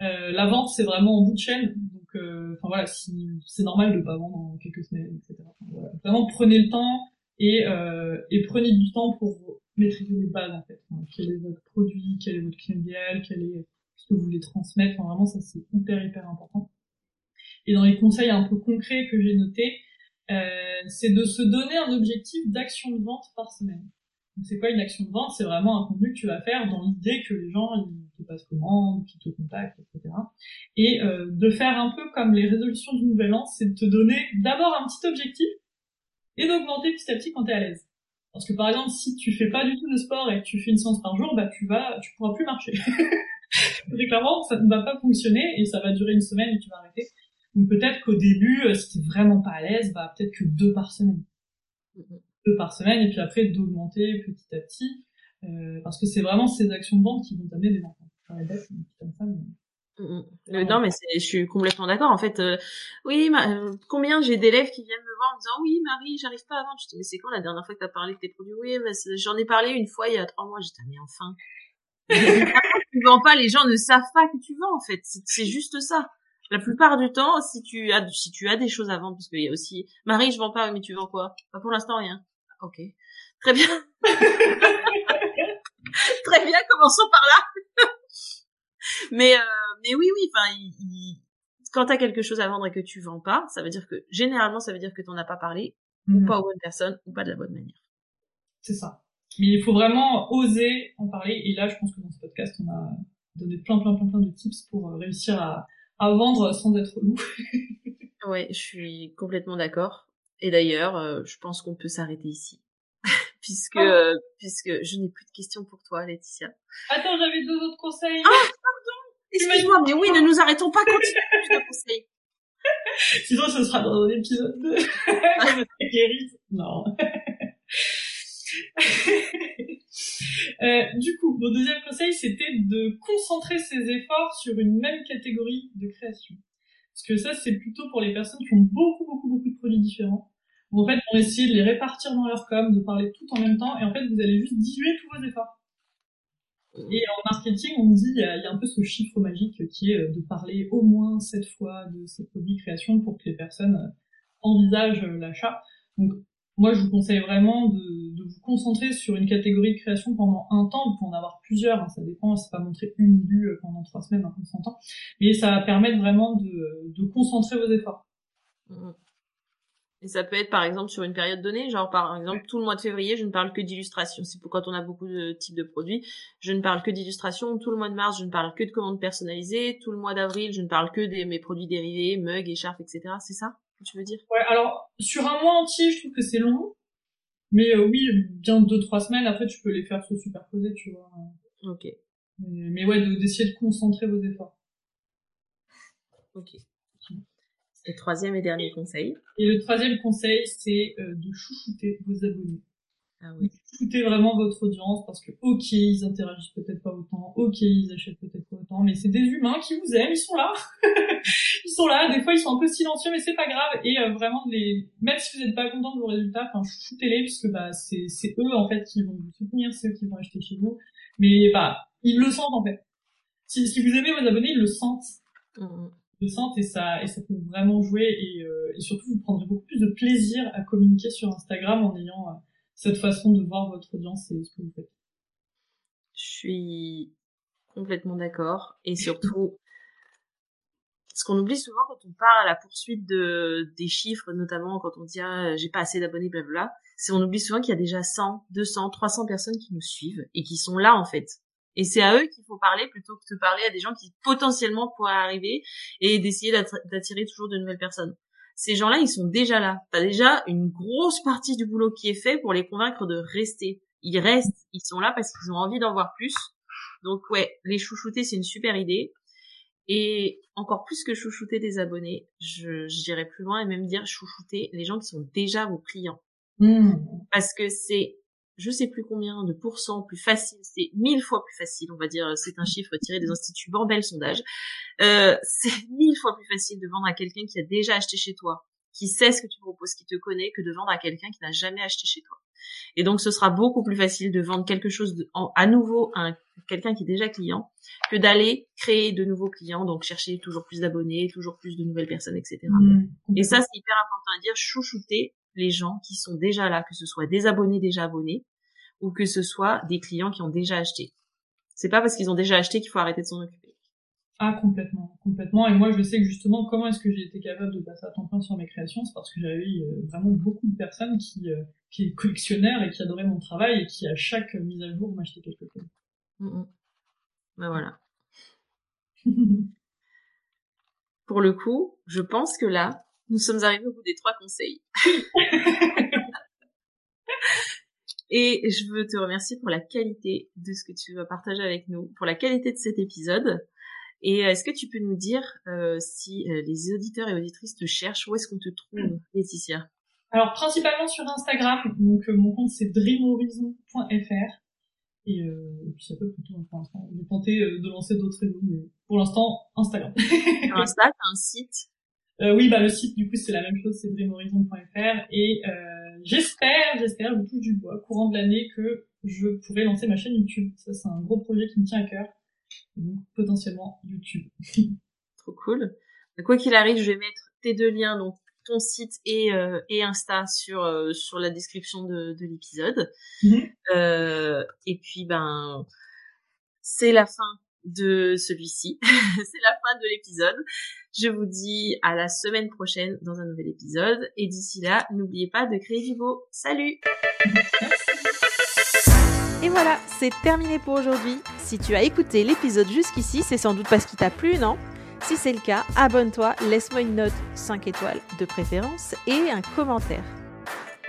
Euh, la vente, c'est vraiment en bout de chaîne, donc euh, enfin voilà, si, c'est normal de pas vendre en quelques semaines, etc. Enfin, voilà. Vraiment, prenez le temps et, euh, et prenez du temps pour maîtriser les bases en fait. Enfin, quel est votre produit, quel est votre client idéal, quel est ce que vous voulez transmettre. Enfin, vraiment, ça c'est hyper hyper important. Et dans les conseils un peu concrets que j'ai notés, euh, c'est de se donner un objectif d'action de vente par semaine. C'est quoi une action de vente? C'est vraiment un contenu que tu vas faire dans l'idée que les gens ils te passent commande, qu'ils te contactent, etc. Et euh, de faire un peu comme les résolutions du nouvel an, c'est de te donner d'abord un petit objectif et d'augmenter petit à petit quand tu es à l'aise. Parce que par exemple, si tu fais pas du tout de sport et que tu fais une séance par jour, bah tu vas, tu pourras plus marcher. *laughs* Très clairement, ça ne va pas fonctionner et ça va durer une semaine et tu vas arrêter. Donc peut-être qu'au début, euh, si t'es vraiment pas à l'aise, bah peut-être que deux par semaine. deux par semaine, et puis après d'augmenter petit à petit, euh, parce que c'est vraiment ces actions de vente qui vont t'amener des ventes. Enfin, la date, comme ça, mais... Euh, non, mais je suis complètement d'accord. En fait, euh, oui, combien j'ai d'élèves qui viennent me voir en me disant oui, Marie, j'arrive pas à vendre. Je dis mais c'est quand la dernière fois que t'as parlé de tes produits? Oui, j'en ai parlé une fois il y a trois mois. J'ai dit mais enfin, *laughs* tu vends pas, les gens ne savent pas que tu vends en fait. C'est juste ça. La plupart du temps, si tu as si tu as des choses à vendre, parce qu'il y a aussi Marie, je vends pas, mais tu vends quoi? Pas pour l'instant rien. Ok, très bien. *laughs* très bien, commençons par là. *laughs* mais mais oui, oui, enfin, il, quand t'as quelque chose à vendre et que tu vends pas, ça veut dire que généralement, ça veut dire que t'en as pas parlé, ou mhm. pas aux bonnes personnes, ou pas de la bonne manière. C'est ça. Mais il faut vraiment oser en parler. Et là, je pense que dans ce podcast, on a donné plein, plein, plein, plein de tips pour euh, réussir à, à vendre sans être loup. *laughs* ouais, je suis complètement d'accord. Et d'ailleurs, euh, je pense qu'on peut s'arrêter ici. *laughs* puisque, ah. euh, puisque je n'ai plus de questions pour toi, Laetitia. Attends, j'avais deux autres conseils. Ah, *laughs* Excuse-moi, mais oui, ne nous arrêtons pas, continue plus de conseils. Sinon, ce sera dans un épisode 2. non. Euh, du coup, mon deuxième conseil, c'était de concentrer ses efforts sur une même catégorie de création. Parce que ça, c'est plutôt pour les personnes qui ont beaucoup, beaucoup, beaucoup de produits différents. en fait, on essayer de les répartir dans leur com, de parler tout en même temps, et en fait, vous allez juste diluer tous vos efforts. Et en marketing, on dit, il y, a, un peu ce chiffre magique qui est euh, de parler au moins sept fois de ces produits création pour que les personnes euh, envisagent l'achat. Donc, moi, je vous conseille vraiment de, de, vous concentrer sur une catégorie de création pendant un temps. Vous pouvez en avoir plusieurs, hein, ça dépend, c'est pas montrer une vue pendant trois semaines, hein, on s'entend. Mais ça va permettre vraiment de, de concentrer vos efforts. Mmh. Et ça peut être par exemple sur une période donnée, genre par exemple tout le mois de février, je ne parle que d'illustration. C'est pour quand on a beaucoup de types de produits, je ne parle que d'illustration. Tout le mois de mars, je ne parle que de commandes personnalisées. Tout le mois d'avril, je ne parle que de mes produits dérivés, mugs, écharpes, etc. C'est ça? Tu veux dire? Ouais, alors sur un mois entier, je trouve que c'est long. Mais euh, oui, bien deux trois semaines. Après, tu peux les faire se superposer, tu vois. Ok. Mais, mais ouais, d'essayer de concentrer vos efforts. Ok. Et troisième et dernier conseil? Et le troisième conseil, c'est euh, de chouchouter vos abonnés. Ah oui. Chouchouter vraiment votre audience parce que ok, ils interagissent peut-être pas autant, ok, ils achètent peut-être pas autant, mais c'est des humains qui vous aiment, ils sont là. *laughs* ils sont là, des fois ils sont un peu silencieux, mais c'est pas grave. Et euh, vraiment, les... même si vous n'êtes pas content de vos résultats, enfin chouchoutez-les puisque bah c'est c'est eux en fait qui vont vous soutenir, c'est eux qui vont acheter chez vous. Mais bah ils le sentent en fait. Si, si vous aimez vos abonnés, ils le sentent. Mmh et ça et ça peut vraiment jouer et, euh, et, surtout vous prendrez beaucoup plus de plaisir à communiquer sur Instagram en ayant euh, cette façon de voir votre audience et ce que vous faites. Je suis complètement d'accord et surtout *laughs* ce qu'on oublie souvent quand on part à la poursuite de des chiffres notamment quand on dit ah, j'ai pas assez d'abonnés blabla c'est on oublie souvent qu'il y a déjà 100 200 300 personnes qui nous suivent et qui sont là en fait et c'est à eux qu'il faut parler plutôt que de parler à des gens qui potentiellement pourraient arriver et d'essayer d'attirer toujours de nouvelles personnes. Ces gens-là, ils sont déjà là. T'as déjà une grosse partie du boulot qui est fait pour les convaincre de rester. Ils restent, ils sont là parce qu'ils ont envie d'en voir plus. Donc ouais, les chouchouter, c'est une super idée. Et encore plus que chouchouter des abonnés, je j'irais plus loin et même dire chouchouter les gens qui sont déjà vos clients. Mmh. Parce que c'est je sais plus combien de pourcents plus facile, c'est mille fois plus facile, on va dire, c'est un chiffre tiré des instituts Bordel sondage, euh, *laughs* c'est mille fois plus facile de vendre à quelqu'un qui a déjà acheté chez toi, qui sait ce que tu proposes, qui te connaît, que de vendre à quelqu'un qui n'a jamais acheté chez toi. Et donc, ce sera beaucoup plus facile de vendre quelque chose de, à nouveau à quelqu'un qui est déjà client que d'aller créer de nouveaux clients, donc chercher toujours plus d'abonnés, toujours plus de nouvelles personnes, etc. Mmh, et ça, c'est hyper important à dire, chouchouter les gens qui sont déjà là, que ce soit des abonnés déjà abonnés ou que ce soit des clients qui ont déjà acheté. C'est pas parce qu'ils ont déjà acheté qu'il faut arrêter de s'en occuper. Ah complètement, complètement. Et moi je sais que justement comment est-ce que j'ai été capable de passer à temps plein sur mes créations, c'est parce que j'avais euh, vraiment beaucoup de personnes qui euh, qui est collectionneurs et qui adoraient mon travail et qui à chaque mise à jour m'achetaient quelque chose. Mm Ben voilà. *laughs* Pour le coup, je pense que là, nous sommes arrivés au bout des trois conseils. *laughs* Et je veux te remercier pour la qualité de ce que tu vas partager avec nous, pour la qualité de cet épisode. Et euh, est-ce que tu peux nous dire euh, si euh, les auditeurs et auditrices te cherchent, où est-ce qu'on te trouve, Laetitia? Alors principalement sur Instagram, donc euh, mon compte c'est dreamhorizon.fr et, puis ça peut plutôt. Je vais tenter de lancer d'autres réseaux, mais pour l'instant Instagram. Insta, t'as un site? Euh, Oui, bah le site du coup c'est la même chose, c'est dreamhorizon.fr et euh, j'espère, j'espère, je touche du bois, courant de l'année que je pourrai lancer ma chaîne YouTube. Ça c'est un gros projet qui me tient à cœur, et donc potentiellement YouTube. *laughs* Trop cool. Quoi qu'il arrive, je vais mettre tes deux liens, donc ton site et, euh, et Insta sur euh, sur la description de, de l'épisode. Mhm. Euh, et puis ben c'est la fin de celui-ci, *laughs* c'est la fin de l'épisode. Je vous dis à la semaine prochaine dans un nouvel épisode et d'ici là, n'oubliez pas de créer du beau. Salut. Et voilà, c'est terminé pour aujourd'hui. Si tu as écouté l'épisode jusqu'ici, c'est sans doute parce qu'il t'a plu, non? Si c'est le cas, abonne-toi, laisse-moi une note 5 étoiles de préférence et un commentaire.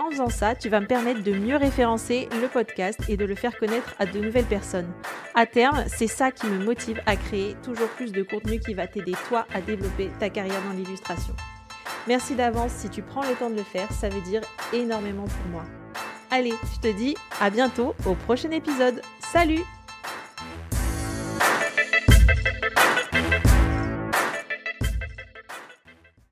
En faisant ça, tu vas me permettre de mieux référencer le podcast et de le faire connaître à de nouvelles personnes. À terme, c'est ça qui me motive à créer toujours plus de contenu qui va t'aider toi à développer ta carrière dans l'illustration. Merci d'avance si tu prends le temps de le faire, ça veut dire énormément pour moi. Allez, je te dis à bientôt au prochain épisode. Salut